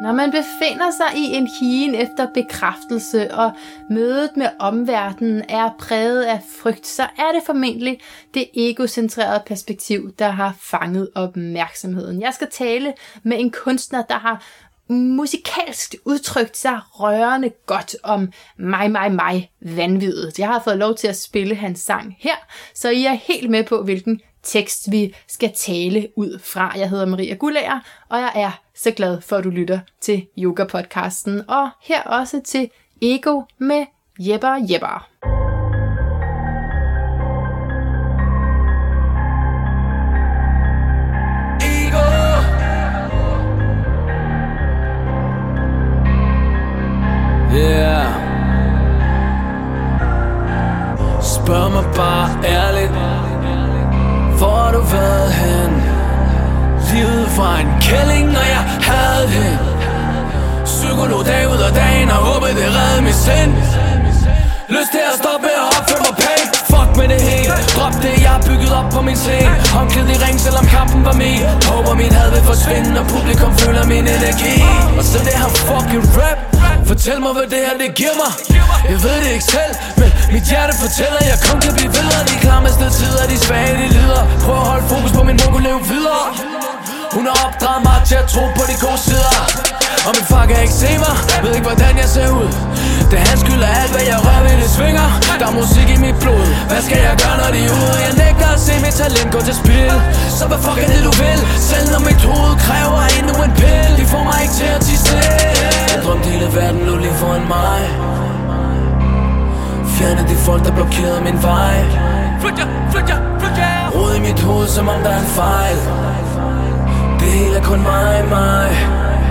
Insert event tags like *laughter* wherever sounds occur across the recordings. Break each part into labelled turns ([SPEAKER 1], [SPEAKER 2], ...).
[SPEAKER 1] Når man befinder sig i en hien efter bekræftelse, og mødet med omverdenen er præget af frygt, så er det formentlig det egocentrerede perspektiv, der har fanget opmærksomheden. Jeg skal tale med en kunstner, der har musikalsk udtrykt sig rørende godt om mig, mig, mig, vanvittigt. Jeg har fået lov til at spille hans sang her, så I er helt med på, hvilken tekst vi skal tale ud fra. Jeg hedder Maria Gullager, og jeg er så glad for, at du lytter til Yoga-podcasten, og her også til Ego med Jepper Jepper.
[SPEAKER 2] Det redde mit sind. Lyst til at stoppe og opføre mig pænt. Fuck med det hele. Drop det jeg har bygget op på min scene. Håndklæd i ring selvom kampen var min Håber min had vil forsvinde Når publikum føler min energi. Og så det her fucking rap. Fortæl mig hvad det her det giver mig. Jeg ved det ikke selv Men mit hjerte fortæller Jeg kun kan blive videre. De klammeste tider De svage de lider. Prøv at holde fokus på min mund leve videre. Hun har opdraget mig til at tro på de gode sider. Og min far kan ikke se mig Ved ikke hvordan jeg ser ud. Det er hans skyld af alt hvad jeg rører ved det svinger. Der er musik i mit blod. Hvad skal jeg gøre når de er ude? Jeg nægter at se mit talent gå til spil. Så hvad fuck er det du vil? Selv når mit hoved kræver endnu en pille. De får mig ikke til at tige stille Jeg drømte hele verden lå lige foran mig. Fjerne de folk der blokerede min vej. Flyt jer, flyt jer, flyt jer. Rod i mit hoved som om der er en fejl. Det hele er kun mig, mig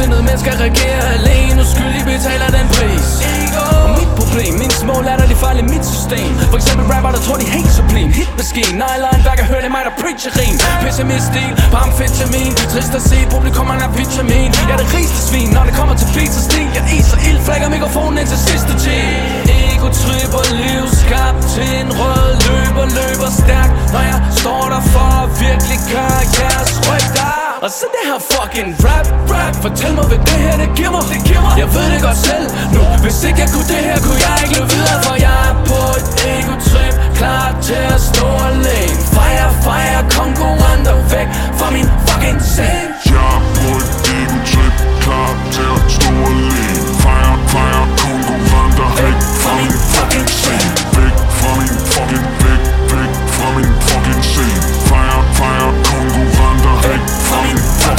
[SPEAKER 2] Ondsindede mennesker regerer alene. Uskyldig betaler den pris. Og mit problem, min små latterlige fejl i mit system. For eksempel rapper, der tror de er helt sublime. Hitmaskine, nylon, hver kan høre det mig, der preacher rim. Pessimist-stil, på amfetamin Trist at se, publikum mangler vitamin. Jeg er det rigeste svin, når det kommer til beats og stil. Jeg iser ild, flækker mikrofonen ind til sidste time Ego tripper liv, skabt til en rød løber Løber stærkt, når jeg står der for at virkelig gøre jeres rygter og så det her fucking rap, rap. Fortæl mig, hvad det her det giver mig, det giver mig. Jeg ved det godt selv nu. Hvis ikke jeg kunne det her, kunne jeg ikke løbe videre For jeg er på et ego-trip Klar til at stå alene. Fire, fire, konkurrenter væk Fra min fucking seng.
[SPEAKER 3] Jeg er på et ego-trip, klar til at stå alene. Fejre, fejre konkurrenter væk fra min fucking scene Væk fra min fucking,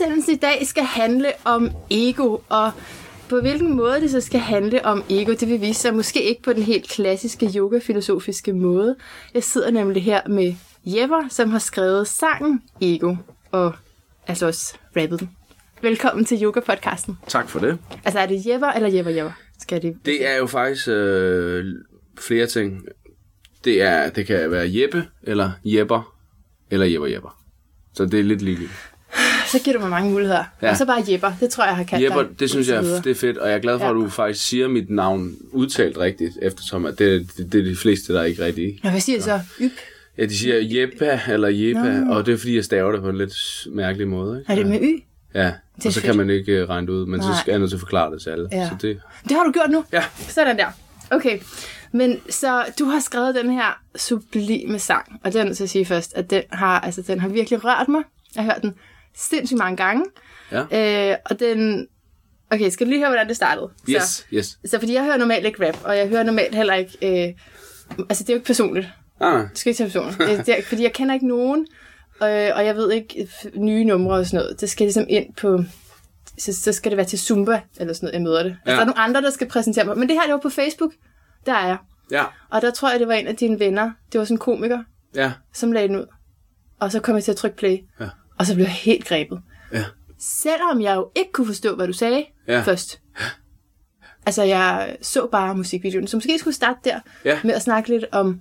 [SPEAKER 1] Udsendelsen i dag skal handle om ego, og på hvilken måde det så skal handle om ego, det vil vise sig måske ikke på den helt klassiske yoga-filosofiske måde. Jeg sidder nemlig her med Jepper, som har skrevet sangen Ego, og altså også rappet den. Velkommen til Yoga-podcasten.
[SPEAKER 4] Tak for det.
[SPEAKER 1] Altså er det Jepper eller Jepper Jepper? Skal det...
[SPEAKER 4] Det er jo faktisk øh, flere ting. Det, er, det kan være Jeppe, eller Jepper, eller Jepper Jepper. Så det er lidt ligegyldigt.
[SPEAKER 1] Så giver du mig mange muligheder. Ja.
[SPEAKER 4] Ja.
[SPEAKER 1] Og så bare Jepper. Det tror jeg, jeg har kaldt
[SPEAKER 4] Jepper,
[SPEAKER 1] dig
[SPEAKER 4] det synes jeg det er fedt, og jeg er glad for,
[SPEAKER 1] Ja.
[SPEAKER 4] at du faktisk siger mit navn udtalt rigtigt, eftersom at det, det, det er de fleste, der er ikke rigtige.
[SPEAKER 1] Nå, hvad siger så? Yp.
[SPEAKER 4] Ja, de siger Jeppa eller Jeppa,
[SPEAKER 1] Nå.
[SPEAKER 4] og det er fordi, jeg staver det på en lidt mærkelig måde. Ikke?
[SPEAKER 1] Er det med Y?
[SPEAKER 4] Ja,
[SPEAKER 1] Det
[SPEAKER 2] og så
[SPEAKER 1] fedt.
[SPEAKER 2] kan man ikke øh, regne det ud, men så
[SPEAKER 1] Nej.
[SPEAKER 2] skal jeg nødt til at forklare det til alle.
[SPEAKER 1] Ja.
[SPEAKER 2] Så det,
[SPEAKER 1] Det har du gjort nu?
[SPEAKER 2] ja,
[SPEAKER 1] Sådan der. Okay, men så du har skrevet den her sublime sang, og er nødt til at sige først, at den har, altså, den har virkelig rørt mig. Jeg har hørt den sindssygt mange gange.
[SPEAKER 2] ja.
[SPEAKER 1] Øh, og den... Okay, skal du lige høre, hvordan det startede?
[SPEAKER 2] Yes,
[SPEAKER 1] Så,
[SPEAKER 2] yes.
[SPEAKER 1] så fordi jeg hører normalt ikke rap, og jeg hører normalt heller ikke... Øh, altså, det er jo ikke personligt.
[SPEAKER 2] Ah.
[SPEAKER 1] Det skal ikke tage personligt. Det er, fordi jeg kender ikke nogen, øh, og jeg ved ikke nye numre og sådan noget. Det skal ligesom ind på... Så, så skal det være til Zumba, eller sådan noget, jeg møder det. Ja. Altså, der er nogle andre, der skal præsentere mig. Men det her, det var på Facebook. Der er jeg.
[SPEAKER 2] Ja,
[SPEAKER 1] Og der tror jeg, det var en af dine venner. Det var sådan en komiker,
[SPEAKER 2] ja,
[SPEAKER 1] som lagde den ud. Og så kom jeg til at trykke play.
[SPEAKER 2] Ja.
[SPEAKER 1] Og så blev jeg helt grebet.
[SPEAKER 2] ja.
[SPEAKER 1] Selvom jeg jo ikke kunne forstå, hvad du sagde
[SPEAKER 2] Ja.
[SPEAKER 1] først. Altså, jeg så bare musikvideoen. Så måske skulle starte der
[SPEAKER 2] Ja.
[SPEAKER 1] med at snakke lidt om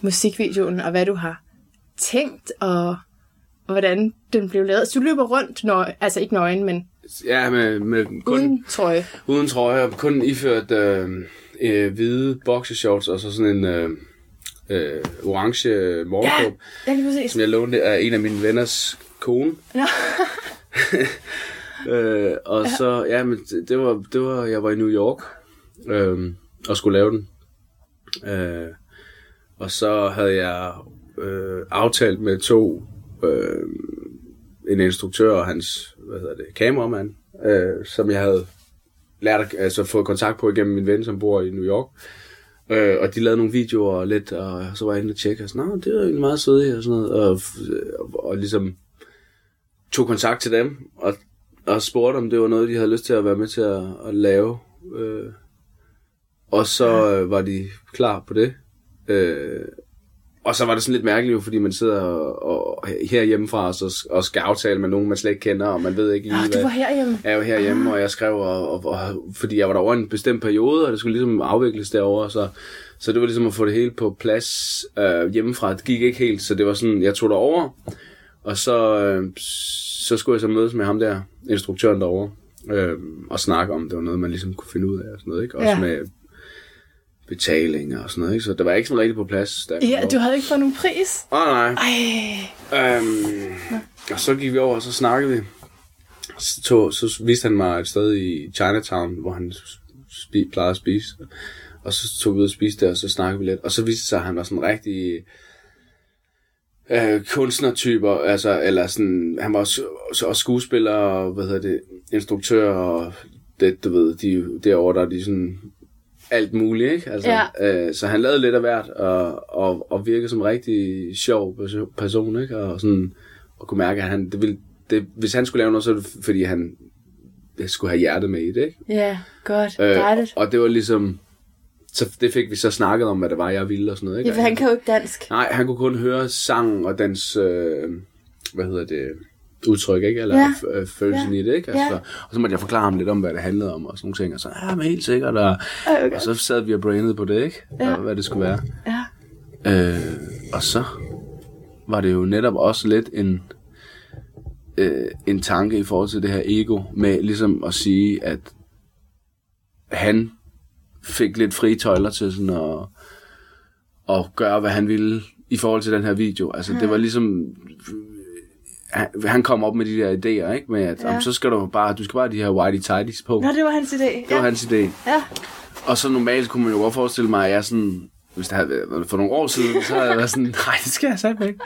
[SPEAKER 1] musikvideoen, og hvad du har tænkt, og hvordan den blev lavet. Så du løber rundt, nøj, altså ikke nøgen, men
[SPEAKER 2] Ja, med, med kun, uden,
[SPEAKER 1] trøje.
[SPEAKER 2] uden trøje, og kun iført øh, øh, hvide boxershorts, og så sådan en øh, øh, orange morgenkåb,
[SPEAKER 1] Ja,
[SPEAKER 2] som jeg lånte af en af mine venners kone.
[SPEAKER 1] Nå. *laughs*
[SPEAKER 2] øh, og så, ja, men det, var, det var, jeg var i New York, øh, og skulle lave den. Øh, og så havde jeg øh, aftalt med to, øh, en instruktør og hans, hvad hedder det, kameramand, øh, som jeg havde lært at altså, få kontakt på igennem min ven, som bor i New York. Øh, og de lavede nogle videoer og lidt, og så var jeg inde og tjekke, og sådan, det var egentlig meget søde og sådan noget, og, og, og ligesom tog kontakt til dem, og, og spurgte, om det var noget, de havde lyst til at være med til at, at lave. Øh, og så øh, var de klar på det. Øh, og så var det sådan lidt mærkeligt, fordi man sidder og, og her hjemmefra og, så, og skal aftale med nogen, man slet ikke kender, og man ved ikke lige,
[SPEAKER 1] Nå, du
[SPEAKER 2] hvad...
[SPEAKER 1] var herhjemme.
[SPEAKER 2] Jeg jo herhjemme, og jeg skrev, og, og, og, fordi jeg var der over en bestemt periode, og det skulle ligesom afvikles derovre, så, så det var ligesom at få det hele på plads øh, hjemmefra. Det gik ikke helt, så det var sådan, jeg tog derover, og så, øh, så skulle jeg så mødes med ham der, instruktøren derovre, øh, og snakke om, det var noget, man ligesom kunne finde ud af, og sådan noget, ikke? Også
[SPEAKER 1] Ja.
[SPEAKER 2] med betaling og sådan noget, ikke? Så det var ikke sådan rigtig på plads. Jeg
[SPEAKER 1] Ja, du havde ikke fået nogen pris.
[SPEAKER 2] Åh, oh, nej.
[SPEAKER 1] Ej,
[SPEAKER 2] Øhm, og så gik vi over, og så snakkede vi. Så, tog, så viste han mig et sted i Chinatown, hvor han spi, plejede at spise. Og så tog vi ud og spiste der, og så snakkede vi lidt. Og så viste det sig, at han var sådan en rigtig øh, kunstnertyper, altså, eller sådan, han var også, også skuespiller, og, hvad hedder det, instruktør, og det, du ved, de, derovre, der er de sådan alt muligt, ikke? Altså,
[SPEAKER 1] Ja.
[SPEAKER 2] øh, så han lavede lidt af hvert, og, og, og virkede som en rigtig sjov perso- person, ikke? Og sådan, og kunne mærke, at han, det ville, det, hvis han skulle lave noget, så det fordi han skulle have hjertet med i det, ikke?
[SPEAKER 1] ja, godt.
[SPEAKER 2] Øh,
[SPEAKER 1] Dejligt.
[SPEAKER 2] og det var ligesom, så det fik vi så snakket om, hvad det var, jeg ville og sådan noget, ikke?
[SPEAKER 1] Ja, for han kan jo ikke dansk.
[SPEAKER 2] Nej, han kunne kun høre sangen og dens, øh, hvad hedder det, udtryk, ikke? Eller
[SPEAKER 1] Ja.
[SPEAKER 2] ja. følelsen
[SPEAKER 1] Ja.
[SPEAKER 2] i det, ikke? Altså,
[SPEAKER 1] Ja.
[SPEAKER 2] Og så måtte jeg forklare ham lidt om, hvad det handlede om og sådan nogle ting. Og så, ja, men helt sikkert. Og,
[SPEAKER 1] Okay.
[SPEAKER 2] og så sad vi og brainede på det, ikke?
[SPEAKER 1] Ja.
[SPEAKER 2] Og hvad det skulle være.
[SPEAKER 1] Ja.
[SPEAKER 2] Øh, og så var det jo netop også lidt en, øh, en tanke i forhold til det her ego, med ligesom at sige, at han fik lidt frie tøjler til sådan at, at gøre, hvad han ville i forhold til den her video. Altså, det var ligesom... Han, han kom op med de der idéer, ikke? Med at,
[SPEAKER 1] Ja.
[SPEAKER 2] ja. så skal du bare, du skal bare have de her whitey tidies på.
[SPEAKER 1] Nå, det var hans idé.
[SPEAKER 2] Det var
[SPEAKER 1] ja.
[SPEAKER 2] hans idé.
[SPEAKER 1] Ja.
[SPEAKER 2] Og så normalt kunne man jo godt forestille mig, at jeg sådan, hvis det havde været for nogle år siden, så havde jeg været sådan, nej, det skal jeg sagt ikke.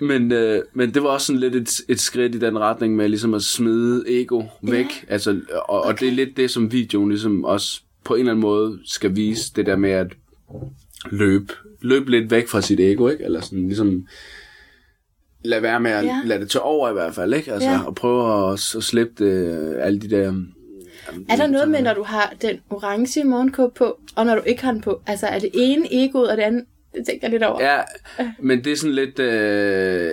[SPEAKER 2] Men, øh, men det var også sådan lidt et, et skridt i den retning med ligesom at smide ego væk. Ja. Altså, og, okay. og det er lidt det, som videoen ligesom også på en eller anden måde skal vise, det der med at løbe, løbe lidt væk fra sit ego, ikke? Eller sådan ligesom lade være med at
[SPEAKER 1] Ja.
[SPEAKER 2] lade det tage over i hvert fald, ikke? Altså,
[SPEAKER 1] Ja.
[SPEAKER 2] og prøve at, at slippe det, alle de der...
[SPEAKER 1] Er der noget med, når du har den orange morgenkåb på, og når du ikke har den på? Altså, er det ene egoet, og det andet, det tænker jeg lidt over.
[SPEAKER 2] Ja, men det er sådan lidt, øh,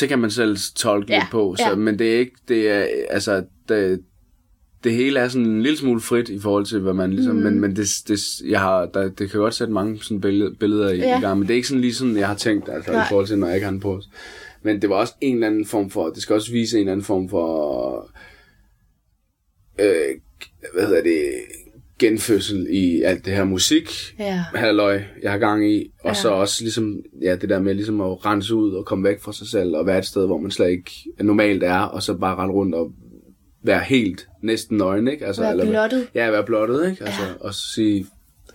[SPEAKER 2] det kan man selv tolke
[SPEAKER 1] Ja,
[SPEAKER 2] lidt på, så,
[SPEAKER 1] ja.
[SPEAKER 2] men det er ikke, det er, altså, det, det hele er sådan en lille smule frit i forhold til, hvad man ligesom, mm. men, men det, det, jeg har, der, det kan godt sætte mange sådan billeder, billeder i,
[SPEAKER 1] Ja.
[SPEAKER 2] i gang, men det er ikke sådan lige sådan, jeg har tænkt, altså
[SPEAKER 1] Nej.
[SPEAKER 2] i forhold til, når jeg ikke har den på. Men det var også en eller anden form for, det skal også vise en eller anden form for, øh, hvad hedder det, genfødsel i alt det her musik,
[SPEAKER 1] Ja.
[SPEAKER 2] halløj, jeg har gang i, og
[SPEAKER 1] Ja.
[SPEAKER 2] så også ligesom, ja, det der med ligesom at rense ud og komme væk fra sig selv, og være et sted, hvor man slet ikke normalt er, og så bare rende rundt og være helt næsten nøgen, ikke? Altså,
[SPEAKER 1] Være blottet.
[SPEAKER 2] Ja, være blottet, ikke? Altså,
[SPEAKER 1] Ja.
[SPEAKER 2] og sige,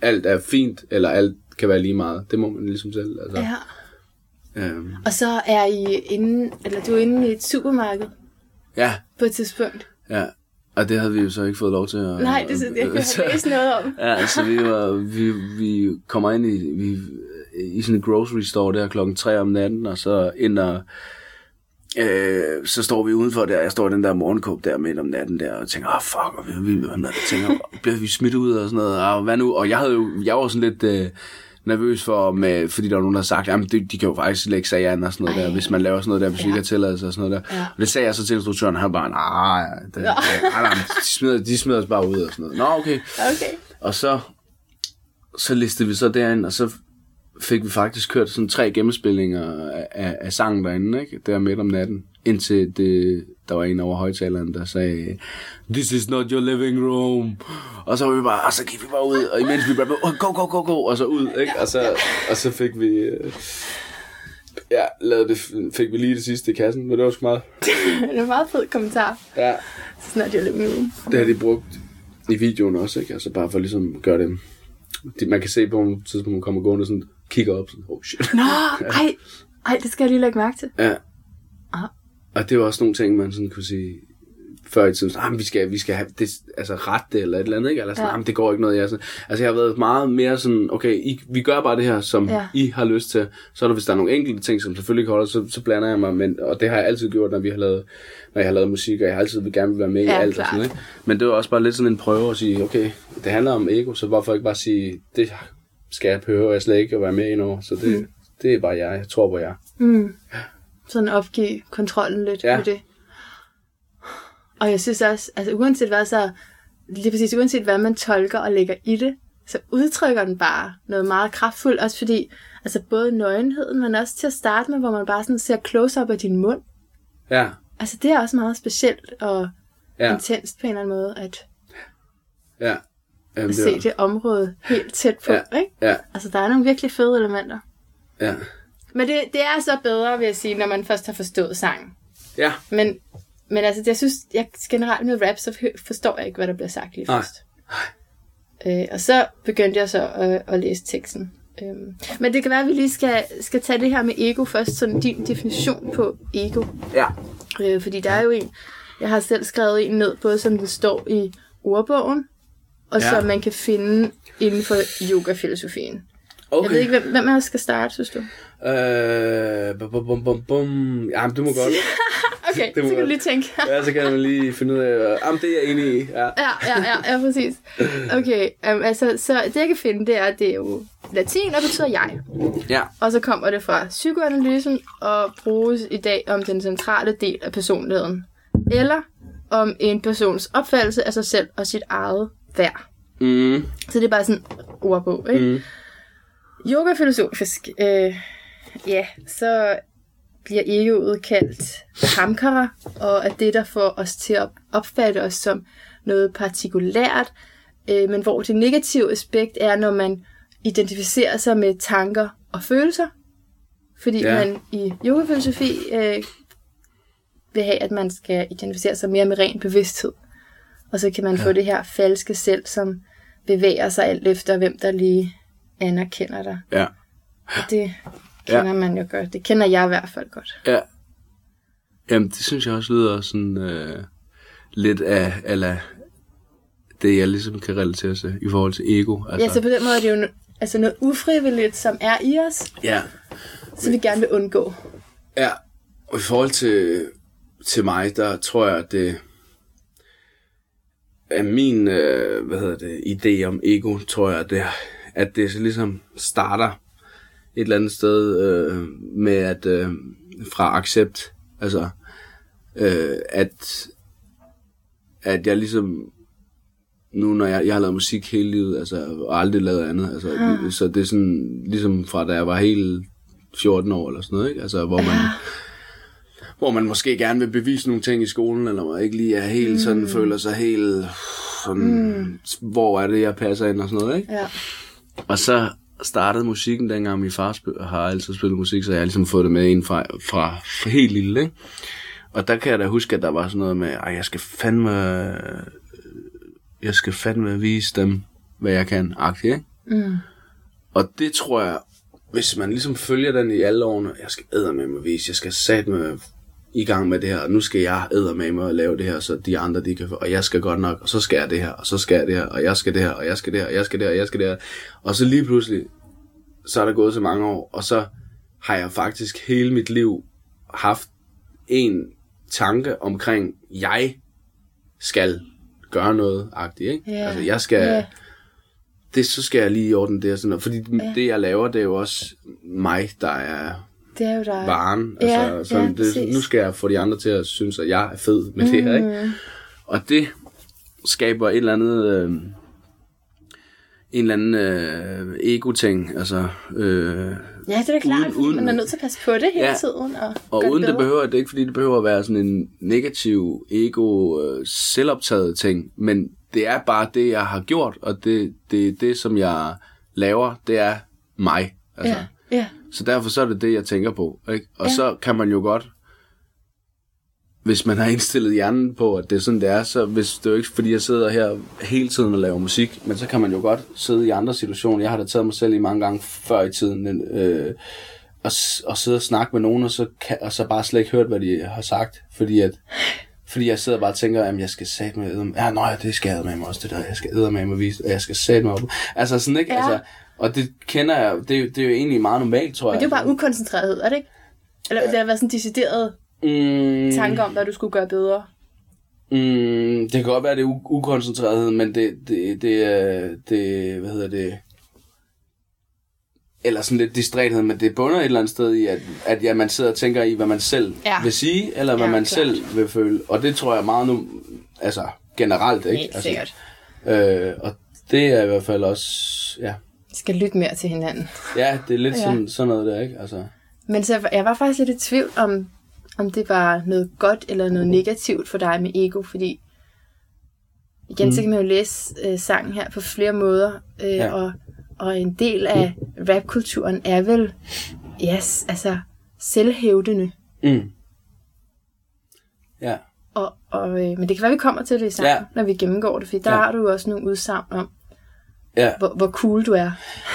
[SPEAKER 2] alt er fint, eller alt kan være lige meget. Det må man ligesom selv, altså.
[SPEAKER 1] ja.
[SPEAKER 2] Øhm,
[SPEAKER 1] Og så er I inde, eller du er inde i et supermarked
[SPEAKER 2] ja,
[SPEAKER 1] på et tidspunkt.
[SPEAKER 2] ja. Og det havde vi jo så ikke fået lov til at...
[SPEAKER 1] Nej, det, jeg kan
[SPEAKER 2] så-
[SPEAKER 1] læse noget om. *laughs*
[SPEAKER 2] Ja, så vi, var, vi, vi kommer ind i, vi, i sådan en grocery store der klokken 3 om natten, og så ind og øh, så står vi udenfor der, jeg står i den der morgenkåb der midt om natten der, og tænker, ah oh, fuck, og vi, vi, tænker, *laughs* bliver vi smidt ud og sådan noget, og hvad nu? Og jeg havde jo, jeg var sådan lidt øh, nervøs for, med, fordi der var nogen, der havde sagt, jamen de, de kan jo faktisk lægge sig an og sådan noget
[SPEAKER 1] Ej.
[SPEAKER 2] der, hvis man laver sådan noget der, hvis ja. vi
[SPEAKER 1] Ja.
[SPEAKER 2] ikke har tilladelse og sådan noget der.
[SPEAKER 1] Ja.
[SPEAKER 2] Og det sagde jeg så til instruktøren, han bare, nej, det, nej, nej, de smider, de smider os bare ud og sådan noget. Nå, okay.
[SPEAKER 1] Okay.
[SPEAKER 2] Og så, så listede vi så derind, og så fik vi faktisk kørt sådan tre gennemspillinger af, af, sangen derinde, ikke? Der midt om natten. Indtil det, der var en over højtaleren, der sagde, This is not your living room. Og så var vi bare, og så gik vi bare ud, og imens vi bare, oh, go, go, go, go, og så ud, ikke? Og så, og så fik vi, øh, ja, lavede det, fik vi lige det sidste i kassen, men det var sgu meget. *laughs*
[SPEAKER 1] Det er en meget fed kommentar.
[SPEAKER 2] Ja,
[SPEAKER 1] Sådan det jo lidt nu.
[SPEAKER 2] det har de brugt i videoen også, ikke? Altså bare for ligesom at gøre det... man kan se på et tidspunkt, man kommer gående sådan, kigger op, sådan, oh shit.
[SPEAKER 1] Nå, *laughs* ej, ej, det skal jeg lige lægge mærke til.
[SPEAKER 2] Ja.
[SPEAKER 1] Ah.
[SPEAKER 2] Og det var også nogle ting, man sådan kunne sige før i tiden, ah, men vi skal, vi skal have det, altså ret det, eller et eller andet, ikke? Eller sådan,
[SPEAKER 1] Ja.
[SPEAKER 2] ja. det går ikke noget, jeg sådan. Altså, jeg har været meget mere sådan, okay, I, vi gør bare det her, som
[SPEAKER 1] ja.
[SPEAKER 2] I har lyst til. Så er der, hvis der er nogle enkelte ting, som selvfølgelig ikke holder, så, så blander jeg mig, men, og det har jeg altid gjort, når vi har lavet, når jeg har lavet musik, og jeg har altid vil gerne vil være med
[SPEAKER 1] Ja,
[SPEAKER 2] i alt
[SPEAKER 1] klart.
[SPEAKER 2] og sådan, ikke? Men det var også bare lidt sådan en prøve at sige, okay, det handler om ego, så hvorfor ikke bare sige, det skal jeg behøve jeg slet ikke at være med i nu, så det, mm. det er bare jeg, jeg tror på jer.
[SPEAKER 1] Mm. Sådan opgive kontrollen lidt
[SPEAKER 2] Ja.
[SPEAKER 1] med det. Og jeg synes også, altså uanset hvad, så lige præcis uanset hvad man tolker og lægger i det, så udtrykker den bare noget meget kraftfuldt, også fordi, altså både nøgenheden, men også til at starte med, hvor man bare sådan ser close-up af din mund.
[SPEAKER 2] Ja,
[SPEAKER 1] Altså det er også meget specielt og ja, intenst på en eller anden måde, at,
[SPEAKER 2] ja. Jamen,
[SPEAKER 1] at
[SPEAKER 2] det
[SPEAKER 1] se
[SPEAKER 2] var-
[SPEAKER 1] det område helt tæt på,
[SPEAKER 2] Ja.
[SPEAKER 1] ikke?
[SPEAKER 2] Ja,
[SPEAKER 1] Altså der er nogle virkelig fede elementer.
[SPEAKER 2] ja.
[SPEAKER 1] Men det, det er så bedre, vil jeg sige, når man først har forstået sangen.
[SPEAKER 2] Ja,
[SPEAKER 1] Men, men altså, jeg synes, jeg generelt med rap, så forstår jeg ikke, hvad der bliver sagt lige
[SPEAKER 2] Nej.
[SPEAKER 1] først. Øh, og så begyndte jeg så at, at læse teksten. Øhm, men det kan være, at vi lige skal, skal tage det her med ego først, sådan din definition på ego.
[SPEAKER 2] ja.
[SPEAKER 1] Øh, fordi der er jo en, jeg har selv skrevet en ned, både som det står i ordbogen, og
[SPEAKER 2] Ja.
[SPEAKER 1] som man kan finde inden for yogafilosofien.
[SPEAKER 2] Okay.
[SPEAKER 1] Jeg ved ikke, hvem, hvem af os skal starte, synes du?
[SPEAKER 2] Øh, bum, bum, bum, bum. Jamen, du må godt. *laughs*
[SPEAKER 1] Okay,
[SPEAKER 2] Det må
[SPEAKER 1] så kan du lige tænke.
[SPEAKER 2] Ja, så kan man lige finde ud af, øh, jamen, det er jeg enig i. Ja.
[SPEAKER 1] Ja, ja, ja, ja, præcis. Okay, um, altså, så det jeg kan finde, det er, at det er jo latin, og betyder jeg.
[SPEAKER 2] Ja.
[SPEAKER 1] Og så kommer det fra psykoanalysen, og bruges i dag om den centrale del af personligheden. Eller om en persons opfattelse af sig selv og sit eget værd.
[SPEAKER 2] Mm,
[SPEAKER 1] Så det er bare sådan ordbog, ikke?
[SPEAKER 2] mm,
[SPEAKER 1] Yoga-filosofisk, øh, ja, så bliver egoet kaldt hamkara, og er det, der får os til at opfatte os som noget partikulært, øh, men hvor det negative aspekt er, når man identificerer sig med tanker og følelser. Fordi
[SPEAKER 2] ja.
[SPEAKER 1] man i yogafilosofi øh, vil have, at man skal identificere sig mere med ren bevidsthed. Og så kan man ja. få det her falske selv, som bevæger sig alt efter, hvem der lige anerkender dig.
[SPEAKER 2] ja.
[SPEAKER 1] Og det kender ja. man jo godt. Det kender jeg i hvert fald godt.
[SPEAKER 2] Ja. Jamen, det synes jeg også lyder sådan øh, lidt af, eller det, jeg ligesom kan relatere til i forhold til ego. Altså,
[SPEAKER 1] Ja, så på den måde er det jo no- altså noget ufrivilligt, som er i os,
[SPEAKER 2] ja.
[SPEAKER 1] som vi gerne vil undgå.
[SPEAKER 2] Ja, og i forhold til, til mig, der tror jeg, at det er min, øh, hvad hedder det, idé om ego, tror jeg, at det, at det så ligesom starter et eller andet sted øh, med at øh, fra accept, altså øh, at at jeg ligesom nu når jeg, jeg har lavet musik hele livet, altså og aldrig lavet andet, altså
[SPEAKER 1] Ah.
[SPEAKER 2] så det er sådan ligesom fra da jeg var helt 14 år eller sådan noget, ikke? Altså hvor man hvor man måske gerne vil bevise nogle ting i skolen, eller man ikke lige er helt sådan, føler sig helt sådan, mm. hvor er det, jeg passer ind og sådan noget, ikke?
[SPEAKER 1] Ja.
[SPEAKER 2] Og så startede musikken, dengang min far spil, har altid spillet musik, så jeg har ligesom fået det med ind fra, fra, fra helt lille, ikke? Og der kan jeg da huske, at der var sådan noget med, at jeg skal fandme, jeg skal fandme vise dem, hvad jeg kan, agtigt, ikke?
[SPEAKER 1] Mm.
[SPEAKER 2] Og det tror jeg, hvis man ligesom følger den i alle årene, jeg skal æde med mig vise, jeg skal sat med i gang med det her, og nu skal jeg æde med mig og lave det her, så de andre, de kan få, og jeg skal godt nok, og så skal jeg det her, og så skal jeg det her, og jeg skal det her, og jeg skal det her, og jeg skal det her, og jeg skal det her. Og så lige pludselig, så er der gået så mange år, og så har jeg faktisk hele mit liv haft en tanke omkring, jeg skal gøre noget agtigt, ikke?
[SPEAKER 1] Ja.
[SPEAKER 2] Altså, jeg skal,
[SPEAKER 1] Ja.
[SPEAKER 2] det, så skal jeg lige i orden det og sådan noget. Fordi det, jeg laver, det er jo også mig, der er
[SPEAKER 1] Det er jo dig.
[SPEAKER 2] varen.
[SPEAKER 1] Ja,
[SPEAKER 2] altså, sådan,
[SPEAKER 1] ja,
[SPEAKER 2] det, nu skal jeg få de andre til at synes, at jeg er fed med det her. Ikke? Og det skaber et eller andet... Øh, en eller anden øh, ego-ting, altså, øh,
[SPEAKER 1] Ja, det er da klart,
[SPEAKER 2] Uden-
[SPEAKER 1] man er nødt til at passe på det hele
[SPEAKER 2] Ja.
[SPEAKER 1] tiden. Og,
[SPEAKER 2] og uden det
[SPEAKER 1] bedre.
[SPEAKER 2] behøver, det er ikke fordi, det behøver at være sådan en negativ, ego, øh, selvoptaget ting, men det er bare det, jeg har gjort, og det, det, det som jeg laver, det er mig. Altså.
[SPEAKER 1] Ja, ja.
[SPEAKER 2] Så derfor så er det det, jeg tænker på. Ikke? Og ja. så kan man jo godt, hvis man har indstillet hjernen på, at det er sådan, det er, så hvis det er jo ikke, fordi jeg sidder her hele tiden og laver musik, men så kan man jo godt sidde i andre situationer. Jeg har da taget mig selv i mange gange før i tiden, øh, og, og sidde og snakke med nogen, og så, kan, og så bare slet ikke hørt, hvad de har sagt, fordi at fordi jeg sidder bare og tænker, at jeg skal sætte æde Ja, nej, det skal jeg med mig også, det der. Jeg skal æde med mig vise, og jeg skal sætte mig op. Altså sådan, ikke?
[SPEAKER 1] Ja.
[SPEAKER 2] Altså, og det kender jeg, det, er det er jo egentlig meget normalt, tror
[SPEAKER 1] Men
[SPEAKER 2] jeg.
[SPEAKER 1] det er jo bare ukoncentreret, er det ikke? Eller det har været sådan en decideret
[SPEAKER 2] Mm,
[SPEAKER 1] tanke om, hvad du skulle gøre bedre.
[SPEAKER 2] mm, det kan godt være, det er u- ukoncentreret, men det, det, det, er, det, hvad hedder det, eller sådan lidt distræthed, men det bunder et eller andet sted i, at, at ja, man sidder og tænker i, hvad man selv
[SPEAKER 1] ja.
[SPEAKER 2] vil sige, eller hvad
[SPEAKER 1] Ja,
[SPEAKER 2] man
[SPEAKER 1] klart.
[SPEAKER 2] selv vil føle. Og det tror jeg meget nu, altså generelt, ikke?
[SPEAKER 1] Helt
[SPEAKER 2] altså,
[SPEAKER 1] sikkert.
[SPEAKER 2] Øh, og det er i hvert fald også, ja,
[SPEAKER 1] Vi skal lytte mere til hinanden.
[SPEAKER 2] ja det er lidt
[SPEAKER 1] Ja.
[SPEAKER 2] sådan, sådan noget der, ikke? Altså,
[SPEAKER 1] Men så jeg var faktisk lidt i tvivl om, om det var noget godt eller noget negativt for dig med ego, fordi igen, mm. så kan man jo læse øh, sangen her på flere måder, øh, ja. Og, og en del af rapkulturen er vel, yes, altså selvhævdende.
[SPEAKER 2] mm. Ja,
[SPEAKER 1] Og, og, øh, men det kan være, vi kommer til det i sangen, ja. Når vi gennemgår det, fordi der
[SPEAKER 2] Ja.
[SPEAKER 1] har du også nogle udsagn om,
[SPEAKER 2] ja.
[SPEAKER 1] hvor, hvor cool du er.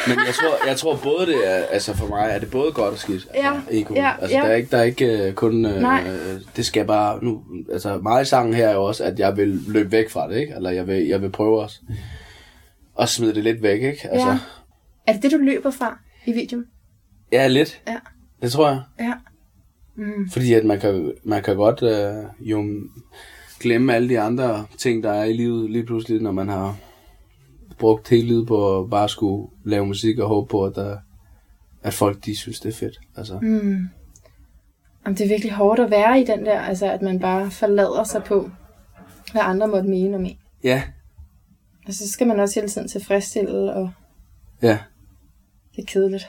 [SPEAKER 2] Men jeg tror, jeg tror både det er, altså for mig er det både godt og skidt.
[SPEAKER 1] Ja,
[SPEAKER 2] Altså, ego.
[SPEAKER 1] ja,
[SPEAKER 2] altså,
[SPEAKER 1] ja.
[SPEAKER 2] der er ikke, der er ikke uh, kun, uh,
[SPEAKER 1] Nej.
[SPEAKER 2] det skal bare, nu, altså meget i sangen her er jo også, at jeg vil løbe væk fra det, ikke? Eller jeg vil, jeg vil prøve også at smide det lidt væk, ikke? Altså,
[SPEAKER 1] Ja. Er det det, du løber fra i videoen?
[SPEAKER 2] ja, lidt.
[SPEAKER 1] Ja.
[SPEAKER 2] Det tror jeg.
[SPEAKER 1] Ja.
[SPEAKER 2] Fordi at man kan, man kan godt uh, jo glemme alle de andre ting, der er i livet lige pludselig, når man har brugt hele livet på at bare skulle lave musik og håbe på, at, der, at folk de synes, det er fedt. Altså,
[SPEAKER 1] Mm. Jamen, det er virkelig hårdt at være i den der, altså at man bare forlader sig på, hvad andre måtte mene om en.
[SPEAKER 2] Ja,
[SPEAKER 1] Altså, så skal man også hele tiden tilfredsstille, og
[SPEAKER 2] ja.
[SPEAKER 1] det er kedeligt.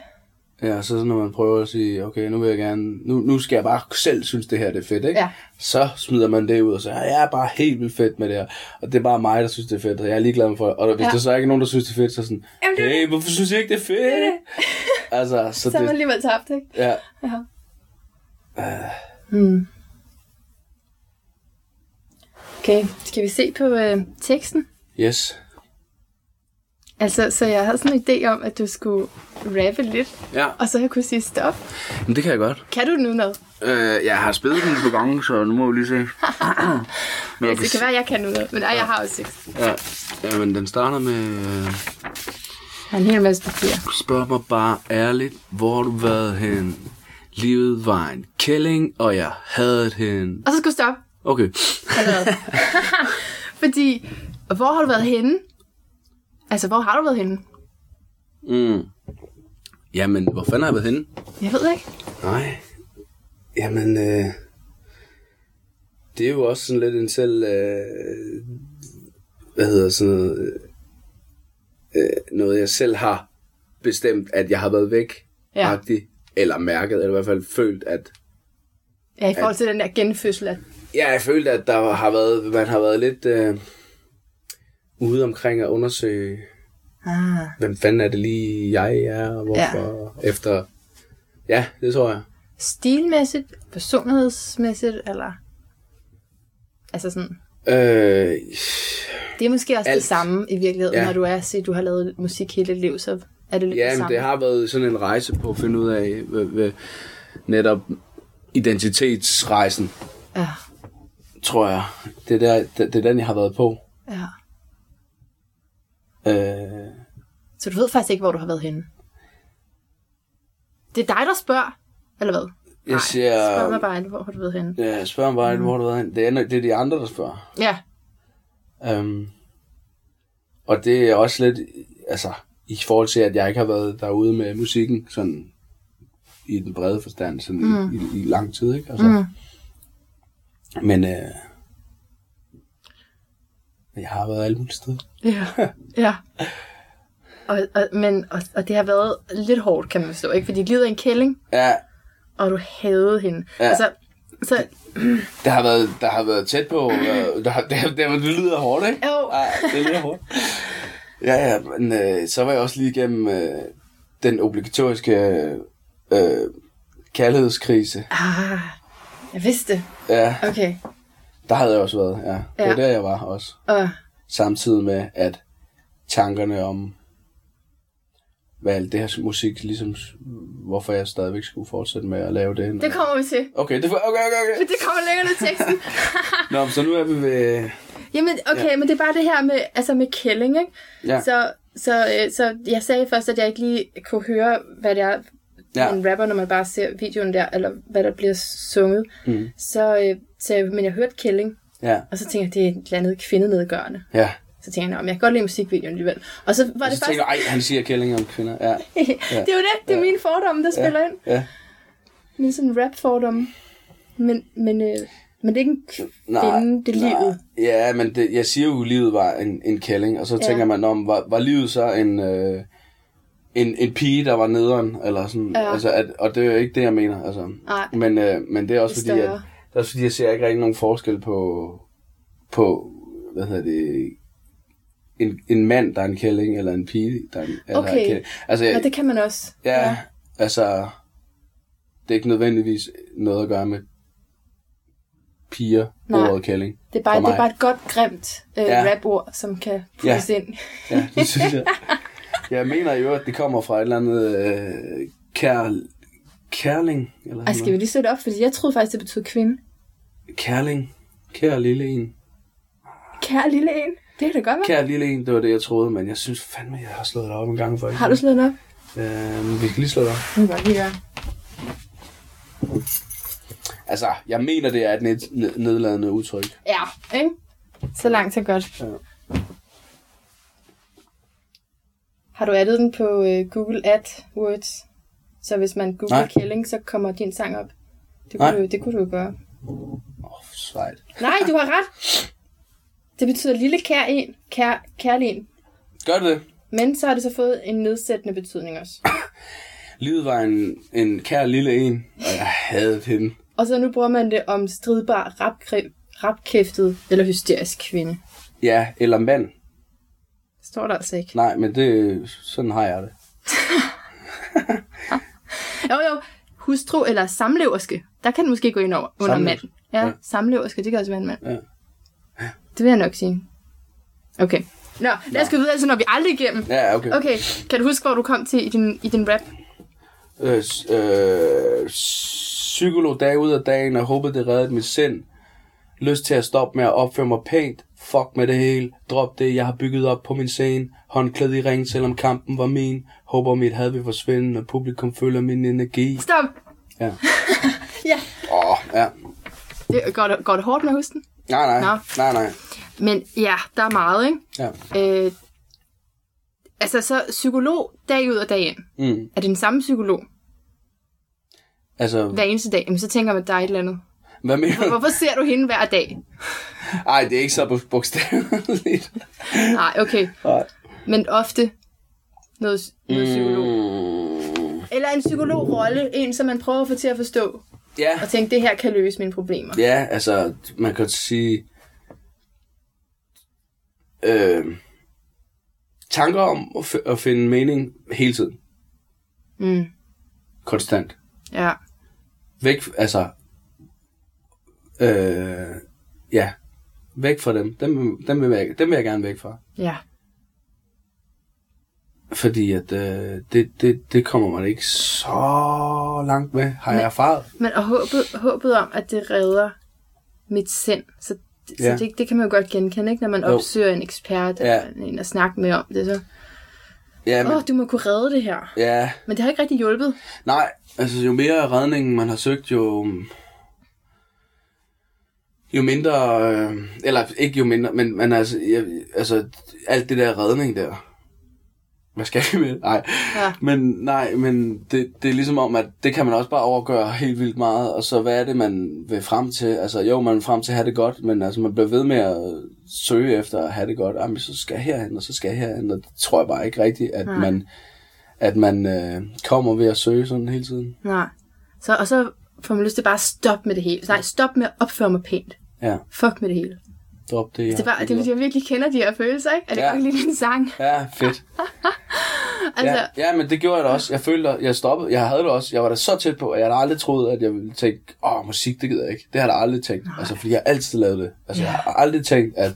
[SPEAKER 2] Ja, så når man prøver at sige, okay, nu vil jeg gerne, nu, nu skal jeg bare selv synes, det her det er fedt, ikke?
[SPEAKER 1] Ja.
[SPEAKER 2] Så smider man det ud og siger, jeg er bare helt vildt fedt med det her. Og det er bare mig, der synes, det er fedt, og jeg er ligeglad med for Og hvis
[SPEAKER 1] Ja.
[SPEAKER 2] ja. der så ikke er nogen, der synes, det er fedt, så sådan,
[SPEAKER 1] Jamen, det
[SPEAKER 2] hey, hvorfor synes jeg ikke, det er fedt? *laughs* altså, så,
[SPEAKER 1] Så er man
[SPEAKER 2] det,
[SPEAKER 1] alligevel tabt, ikke?
[SPEAKER 2] ja,
[SPEAKER 1] Hmm. Okay, skal vi se på øh, teksten?
[SPEAKER 2] yes.
[SPEAKER 1] Altså, så jeg havde sådan en idé om, at du skulle rappe lidt,
[SPEAKER 2] Ja,
[SPEAKER 1] og så jeg kunne sige stop.
[SPEAKER 2] men det kan jeg godt.
[SPEAKER 1] Kan du nu noget?
[SPEAKER 2] Øh, jeg har spillet den på gange, så nu må vi lige se. *laughs* men jeg
[SPEAKER 1] Altså, det kan være, jeg kan noget, men ej, jeg har også tekst.
[SPEAKER 2] ja, ja, men den starter med... Øh,
[SPEAKER 1] har en hel masse papir.
[SPEAKER 2] Spørg mig bare ærligt, hvor du været hen? Livet var en kælling, og jeg havde hen.
[SPEAKER 1] Og så skal du stoppe.
[SPEAKER 2] Okay. *laughs*
[SPEAKER 1] Fordi, hvor har du været henne? Altså, hvor har du været henne?
[SPEAKER 2] Mm. Jamen, hvor fanden har jeg været henne?
[SPEAKER 1] Jeg ved ikke.
[SPEAKER 2] Nej. Jamen, øh, det er jo også sådan lidt en selv... Øh, hvad hedder sådan noget... Øh, noget, jeg selv har bestemt, at jeg har været væk.
[SPEAKER 1] Ja.
[SPEAKER 2] agtig, eller mærket, eller i hvert fald følt, at
[SPEAKER 1] Ja, i forhold til den der genfødsel. At,
[SPEAKER 2] Ja, jeg følte, at der har været, man har været lidt... Øh, ude omkring at undersøge,
[SPEAKER 1] Ah.
[SPEAKER 2] hvem fanden er det lige, jeg er, og hvorfor, ja. efter... Ja, det tror jeg.
[SPEAKER 1] Stilmæssigt, personlighedsmæssigt, eller... Altså sådan...
[SPEAKER 2] Øh,
[SPEAKER 1] Det er måske også Alt. Det samme i virkeligheden, ja.
[SPEAKER 2] Ja.
[SPEAKER 1] når du er at du har lavet musik hele dit liv, så er det lidt
[SPEAKER 2] ja,
[SPEAKER 1] det
[SPEAKER 2] men
[SPEAKER 1] samme.
[SPEAKER 2] det har været sådan en rejse på at finde ud af, hvad, hvad, netop identitetsrejsen,
[SPEAKER 1] Ja,
[SPEAKER 2] tror jeg. Det er, der, det, det er den, jeg har været på.
[SPEAKER 1] ja.
[SPEAKER 2] Øh,
[SPEAKER 1] Så du ved faktisk ikke, hvor du har været henne? Det er dig, der spørger, eller hvad?
[SPEAKER 2] jeg siger...
[SPEAKER 1] Spørg mig bare, hvor har du været henne?
[SPEAKER 2] Ja, jeg spørger mig bare, mm. hvor du har været hen. Det er, det er de andre, der spørger.
[SPEAKER 1] Ja,
[SPEAKER 2] Um, og det er også lidt, altså, i forhold til, at jeg ikke har været derude med musikken, sådan i den brede forstand, sådan mm. i, i, i lang tid, ikke? Altså, mm. Men øh, jeg har været alle mulige steder.
[SPEAKER 1] ja, ja. *laughs* Og, og, men, og, og det har været lidt hårdt, kan man forstå, ikke? Fordi livet er en kælling,
[SPEAKER 2] Ja,
[SPEAKER 1] og du havde hende.
[SPEAKER 2] Ja.
[SPEAKER 1] Altså, så, *clears throat*
[SPEAKER 2] der har været, der har været tæt på, øh, der, har- det, det, det lyder hårdt, ikke?
[SPEAKER 1] Jo.
[SPEAKER 2] Ja, det lyder hårdt. Ja, ja, men øh, så var jeg også lige igennem øh, den obligatoriske øh, kærlighedskrise.
[SPEAKER 1] ah, jeg vidste det.
[SPEAKER 2] Ja,
[SPEAKER 1] Okay.
[SPEAKER 2] der havde jeg også været, ja. Det
[SPEAKER 1] Ja.
[SPEAKER 2] var der, jeg var også.
[SPEAKER 1] Og,
[SPEAKER 2] Samtidig med, at tankerne om, hvad alt det her musik, ligesom, hvorfor jeg stadigvæk skulle fortsætte med at lave det.
[SPEAKER 1] det kommer vi til.
[SPEAKER 2] Okay, det okay, okay, okay.
[SPEAKER 1] Det kommer længere ned i teksten. *laughs*
[SPEAKER 2] Nå, men så nu er vi ved...
[SPEAKER 1] Jamen, okay, ja. men det er bare det her med, altså med kælling, ikke?
[SPEAKER 2] Ja.
[SPEAKER 1] Så, så, øh, så jeg sagde først, at jeg ikke lige kunne høre, hvad det er,
[SPEAKER 2] Ja.
[SPEAKER 1] en rapper, når man bare ser videoen der, eller hvad der bliver sunget.
[SPEAKER 2] Mm.
[SPEAKER 1] Så, øh, så men jeg hørte kælling,
[SPEAKER 2] Ja,
[SPEAKER 1] og så tænkte jeg, det er et eller andet kvindenedgørende.
[SPEAKER 2] ja.
[SPEAKER 1] Så tænkte jeg, "Nå, men jeg kan godt lide musikvideoen alligevel. Og så var
[SPEAKER 2] Og
[SPEAKER 1] det
[SPEAKER 2] så
[SPEAKER 1] faktisk...
[SPEAKER 2] tænker jeg, ej, han siger kælling om kvinder. Ja, *laughs*
[SPEAKER 1] det er jo det, det er
[SPEAKER 2] Ja.
[SPEAKER 1] mine fordomme, der spiller ind.
[SPEAKER 2] ja.
[SPEAKER 1] Mine sådan rap-fordomme. Men, men, øh, men det er ikke en kvinde, det er livet.
[SPEAKER 2] Ja, men det, jeg siger jo, at livet var en, en kælling, og så
[SPEAKER 1] Ja.
[SPEAKER 2] tænker man, om var, var livet så en, øh, en, en pige, der var nederen, eller sådan,
[SPEAKER 1] Ja.
[SPEAKER 2] altså, at, og det er jo ikke det, jeg mener, altså.
[SPEAKER 1] Nej.
[SPEAKER 2] Men, øh, men det er også
[SPEAKER 1] Det
[SPEAKER 2] fordi, at, det er også fordi, jeg ser ikke rigtig nogen forskel på, på hvad hedder det, en, en mand, der er en kælling, eller en pige, der er en,
[SPEAKER 1] Okay.
[SPEAKER 2] en kælling. Altså,
[SPEAKER 1] Ja, det kan man også.
[SPEAKER 2] Ja, ja, altså, det er ikke nødvendigvis noget at gøre med piger,
[SPEAKER 1] Nej.
[SPEAKER 2] ordet kælling.
[SPEAKER 1] Det er bare, det er bare et godt, grimt øh,
[SPEAKER 2] Ja.
[SPEAKER 1] rap-ord, som kan puttes ja. ind.
[SPEAKER 2] Ja, det synes jeg. Jeg mener jo, at det kommer fra et eller andet øh, kær, kærling. Eller
[SPEAKER 1] Ej, skal vi lige sætte op? Fordi jeg troede faktisk, det betød kvinde.
[SPEAKER 2] Kærling. Kær lille en.
[SPEAKER 1] Kære lille en. Det kan da godt være.
[SPEAKER 2] Kær lille en, det var det, jeg troede, men jeg synes fandme, jeg har slået det op en gang for
[SPEAKER 1] Har du slået den op?
[SPEAKER 2] Øh, vi skal lige slå det op.
[SPEAKER 1] Det kan godt lige gøre.
[SPEAKER 2] Altså, jeg mener, det er et ned- ned- nedladende udtryk.
[SPEAKER 1] Ja, ikke? Så langt, så godt.
[SPEAKER 2] Ja.
[SPEAKER 1] Har du addet den på øh, Google AdWords? Så hvis man googler
[SPEAKER 2] Nej.
[SPEAKER 1] kælling, så kommer din sang op. Det
[SPEAKER 2] Nej.
[SPEAKER 1] kunne, du, det kunne du jo gøre.
[SPEAKER 2] Åh, oh.
[SPEAKER 1] Nej, du har ret. Det betyder lille kær en, kær, kærlig.
[SPEAKER 2] Gør det det?
[SPEAKER 1] Men så har det så fået en nedsættende betydning også. *coughs*
[SPEAKER 2] Livet var en, en kær lille en, og jeg havde hende.
[SPEAKER 1] Og så nu bruger man det om stridbar, rapkræ- rapkæftet eller hysterisk kvinde.
[SPEAKER 2] Ja, eller mand.
[SPEAKER 1] Står der altså ikke.
[SPEAKER 2] Nej, men det, sådan har jeg det. *laughs*
[SPEAKER 1] Jo, jo. Hustru eller samleverske. Der kan den måske gå ind over, under mand.
[SPEAKER 2] Samleverske.
[SPEAKER 1] Ja,
[SPEAKER 2] Ja.
[SPEAKER 1] ja, samleverske, det kan også være en mand.
[SPEAKER 2] Ja.
[SPEAKER 1] Det vil jeg nok sige. Okay. Nå, lad os gå videre, så når vi aldrig igennem.
[SPEAKER 2] Ja, okay.
[SPEAKER 1] Okay, kan du huske, hvor du kom til i din, i din rap?
[SPEAKER 2] Øh, øh, psykolog dag ud af dagen, og håbede, det reddede mit sind. Lyst til at stoppe med at opføre mig pænt. Fuck med det hele. Drop det, jeg har bygget op på min scene. Håndklæd i ring, selvom kampen var min. Håber mit had vil forsvinde, når publikum føler min energi.
[SPEAKER 1] Stop!
[SPEAKER 2] Ja. *laughs*
[SPEAKER 1] Ja.
[SPEAKER 2] Åh, oh, ja.
[SPEAKER 1] Det, går, det, går det hårdt med den?
[SPEAKER 2] Nej, nej.
[SPEAKER 1] Nå.
[SPEAKER 2] Nej, nej.
[SPEAKER 1] Men ja, der er meget, ikke?
[SPEAKER 2] Ja.
[SPEAKER 1] Øh, altså, så psykolog dag ud og dag ind.
[SPEAKER 2] Mm.
[SPEAKER 1] Er det den samme psykolog
[SPEAKER 2] Altså,
[SPEAKER 1] hver eneste dag? Jamen, så tænker man, at der er et eller andet.
[SPEAKER 2] hvad mener du?
[SPEAKER 1] Hvorfor ser du hende hver dag?
[SPEAKER 2] Ej, det er ikke så bogstaveligt.
[SPEAKER 1] Nej, okay.
[SPEAKER 2] Nej.
[SPEAKER 1] Men ofte noget, noget psykolog.
[SPEAKER 2] Mm.
[SPEAKER 1] Eller en psykolog-rolle, en som man prøver at få til at forstå,
[SPEAKER 2] Ja.
[SPEAKER 1] og tænke, det her kan løse mine problemer.
[SPEAKER 2] Ja, altså, man kan sige... Øh, tanker om at, f- at finde mening hele tiden.
[SPEAKER 1] Mm.
[SPEAKER 2] Konstant.
[SPEAKER 1] Ja.
[SPEAKER 2] Væk, altså... Øh, ja, væk fra dem. Dem, dem, vil jeg, dem vil jeg gerne væk fra.
[SPEAKER 1] Ja.
[SPEAKER 2] Fordi at øh, det, det, det kommer man ikke så langt med, har jeg erfaret.
[SPEAKER 1] Men og håbet, håbet om, at det redder mit sind. Så,
[SPEAKER 2] Ja.
[SPEAKER 1] så det, det kan man jo godt genkende, ikke? Når man
[SPEAKER 2] Jo.
[SPEAKER 1] opsøger en ekspert
[SPEAKER 2] Ja.
[SPEAKER 1] eller en at snakke med om det. Så,
[SPEAKER 2] Ja,
[SPEAKER 1] åh,
[SPEAKER 2] men,
[SPEAKER 1] oh, du må kunne redde det her.
[SPEAKER 2] ja,
[SPEAKER 1] Men det har ikke rigtig hjulpet.
[SPEAKER 2] nej, altså jo mere redningen man har søgt, jo, jo mindre, øh, eller ikke jo mindre, men, men altså, jeg, altså, alt det der redning der, hvad skal vi med? Nej,
[SPEAKER 1] Ja.
[SPEAKER 2] men nej, men det, det er ligesom om, at det kan man også bare overgøre helt vildt meget, og så hvad er det, man vil frem til? Altså jo, man vil frem til at have det godt, men altså man bliver ved med at søge efter at have det godt. Jamen, så skal jeg herhen, og så skal jeg herhen, og det tror jeg bare ikke rigtigt, at
[SPEAKER 1] Nej.
[SPEAKER 2] man, at man øh, kommer ved at søge sådan hele tiden.
[SPEAKER 1] Nej. Så, og så får man lyst til bare at stoppe med det hele. Nej, stop med at opføre mig pænt.
[SPEAKER 2] Ja,
[SPEAKER 1] Fuck med det hele.
[SPEAKER 2] drop det.
[SPEAKER 1] Det er bare, det jeg virkelig kender de her følelser, ikke? Er det
[SPEAKER 2] Ja.
[SPEAKER 1] ja. godt lide din sang?
[SPEAKER 2] Ja, fedt. *laughs*
[SPEAKER 1] Altså,
[SPEAKER 2] Ja, ja, men det gjorde jeg da også. Jeg følte, at jeg stoppede. Jeg havde det også. Jeg var da så tæt på, at jeg havde aldrig troet, at jeg ville tænke, åh, musik, det gider jeg ikke. Det har jeg aldrig tænkt. Nej. Altså, fordi jeg har altid lavet det. Altså,
[SPEAKER 1] Ja.
[SPEAKER 2] jeg har aldrig tænkt, at,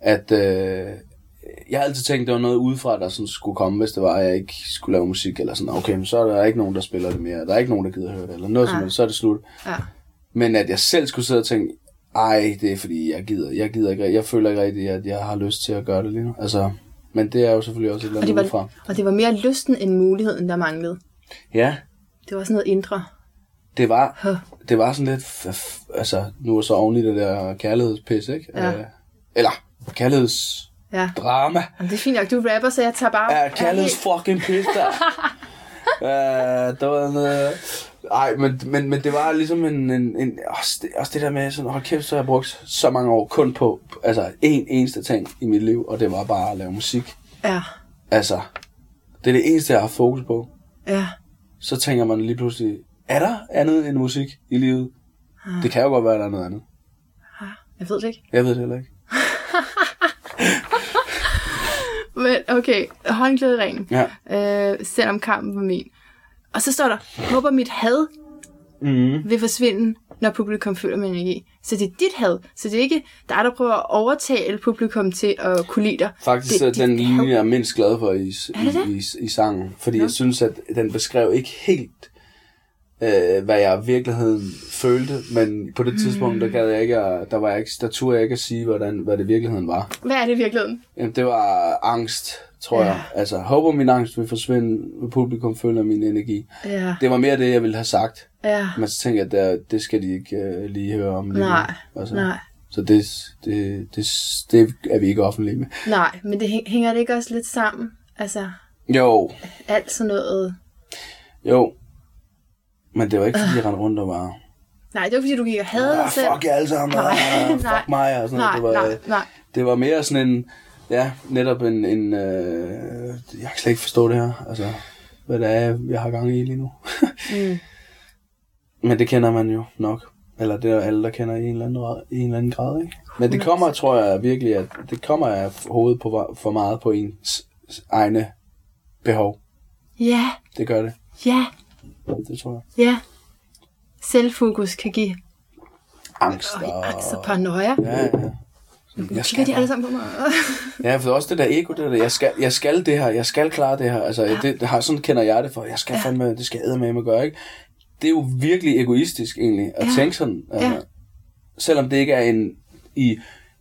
[SPEAKER 2] at øh, jeg har altid tænkt, det var noget udefra, der sådan skulle komme, hvis det var, at jeg ikke skulle lave musik, eller sådan, okay, men så er der ikke nogen, der spiller det mere, der er ikke nogen, der gider høre det, eller noget som
[SPEAKER 1] Nej.
[SPEAKER 2] helst, så er det slut.
[SPEAKER 1] ja.
[SPEAKER 2] Men at jeg selv skulle sidde og tænke, ej, det er fordi, jeg gider, jeg gider ikke, jeg føler ikke rigtigt, at jeg har lyst til at gøre det lige nu. Altså, men det er jo selvfølgelig også et eller
[SPEAKER 1] Og det,
[SPEAKER 2] andet udefra.
[SPEAKER 1] var, og det var mere lysten end muligheden, der manglede.
[SPEAKER 2] Ja,
[SPEAKER 1] Det var sådan noget indre.
[SPEAKER 2] det var,
[SPEAKER 1] Huh.
[SPEAKER 2] det var sådan lidt, altså, nu er så oven i det der kærlighedspis, ikke?
[SPEAKER 1] Ja.
[SPEAKER 2] Øh, eller, kærlighedsdrama.
[SPEAKER 1] Ja. Jamen, det er fint nok. Du er rapper, så jeg tager bare...
[SPEAKER 2] Ja, kærligheds fucking pis der. *laughs* uh, der var noget... Ej, men, men, men det var ligesom en... en, en også, det, også det der med, sådan, hold kæft, så har jeg brugt så mange år kun på, altså, en eneste ting i mit liv, og det var bare at lave musik.
[SPEAKER 1] Ja.
[SPEAKER 2] Altså, det er det eneste, jeg har fokus på.
[SPEAKER 1] Ja.
[SPEAKER 2] Så tænker man lige pludselig, er der andet end musik i livet? Det kan jo godt være, at der er noget andet.
[SPEAKER 1] Jeg ved det ikke.
[SPEAKER 2] Jeg ved det heller ikke. *laughs*
[SPEAKER 1] Men okay, håndklæde ren.
[SPEAKER 2] Ja.
[SPEAKER 1] Øh, selvom kampen var min. Og så står der, håber mit had
[SPEAKER 2] Mm.
[SPEAKER 1] vil forsvinde, når publikum føler min energi. Så det er dit had. Så det er ikke dig, der prøver at overtale publikum til at kunne lide dig.
[SPEAKER 2] Faktisk
[SPEAKER 1] det,
[SPEAKER 2] er den linje, jeg er mindst glad for i, i, i, i sangen. Fordi jeg synes, at den beskrev ikke helt, øh, hvad jeg i virkeligheden følte. Men på det tidspunkt, der, gad jeg ikke, at- der, var jeg ikke, der turde jeg ikke at sige, hvordan, hvad det i virkeligheden var.
[SPEAKER 1] Hvad er det i virkeligheden?
[SPEAKER 2] Jamen, det var angst, tror
[SPEAKER 1] Ja.
[SPEAKER 2] jeg. Altså, håber min angst vil forsvinde, publikum føler min energi.
[SPEAKER 1] Ja.
[SPEAKER 2] Det var mere det, jeg ville have sagt.
[SPEAKER 1] Ja.
[SPEAKER 2] Men så tænker jeg, at det, det skal de ikke øh, lige høre om. lige.
[SPEAKER 1] Nej.
[SPEAKER 2] Altså,
[SPEAKER 1] Nej.
[SPEAKER 2] Så det, det, det, det er vi ikke offentlige med.
[SPEAKER 1] Nej, men det hæ- hænger det ikke også lidt sammen? Altså,
[SPEAKER 2] Jo,
[SPEAKER 1] alt sådan noget...
[SPEAKER 2] jo. Men det var ikke, fordi jeg rendte rundt og var...
[SPEAKER 1] Nej, det var fordi, du gik og havde dig
[SPEAKER 2] Ah,
[SPEAKER 1] selv.
[SPEAKER 2] fuck jer alle sammen,
[SPEAKER 1] Nej,
[SPEAKER 2] ah,
[SPEAKER 1] nej.
[SPEAKER 2] fuck mig, og sådan
[SPEAKER 1] Nej,
[SPEAKER 2] noget. Det var,
[SPEAKER 1] nej, nej.
[SPEAKER 2] det var mere sådan en, ja, netop en, en øh, jeg kan slet ikke forstå det her, altså, hvad det er, jeg har gang i lige nu.
[SPEAKER 1] Mm. *laughs*
[SPEAKER 2] Men det kender man jo nok. Eller det er alle, der kender i en eller anden, i en eller anden grad, ikke? Men det kommer, tror jeg virkelig, at det kommer af hovedet på, for meget på ens egne behov.
[SPEAKER 1] Ja,
[SPEAKER 2] Det gør det.
[SPEAKER 1] ja,
[SPEAKER 2] Det tror jeg.
[SPEAKER 1] ja. Selvfokus kan give
[SPEAKER 2] Angst
[SPEAKER 1] Øj,
[SPEAKER 2] og...
[SPEAKER 1] angst og paranoia.
[SPEAKER 2] Ja, ja.
[SPEAKER 1] Nu
[SPEAKER 2] Jeg
[SPEAKER 1] kigger de
[SPEAKER 2] skal,
[SPEAKER 1] alle sammen på mig. *laughs*
[SPEAKER 2] ja, for også det der ego, det der, jeg skal, jeg skal det her, jeg skal klare det her. Altså, det, det har, sådan kender jeg det for, jeg skal fandme, det skal jeg med at gøre, ikke? Det er jo virkelig egoistisk egentlig, at
[SPEAKER 1] Ja.
[SPEAKER 2] tænke sådan. Altså,
[SPEAKER 1] Ja.
[SPEAKER 2] Selvom det ikke er en, i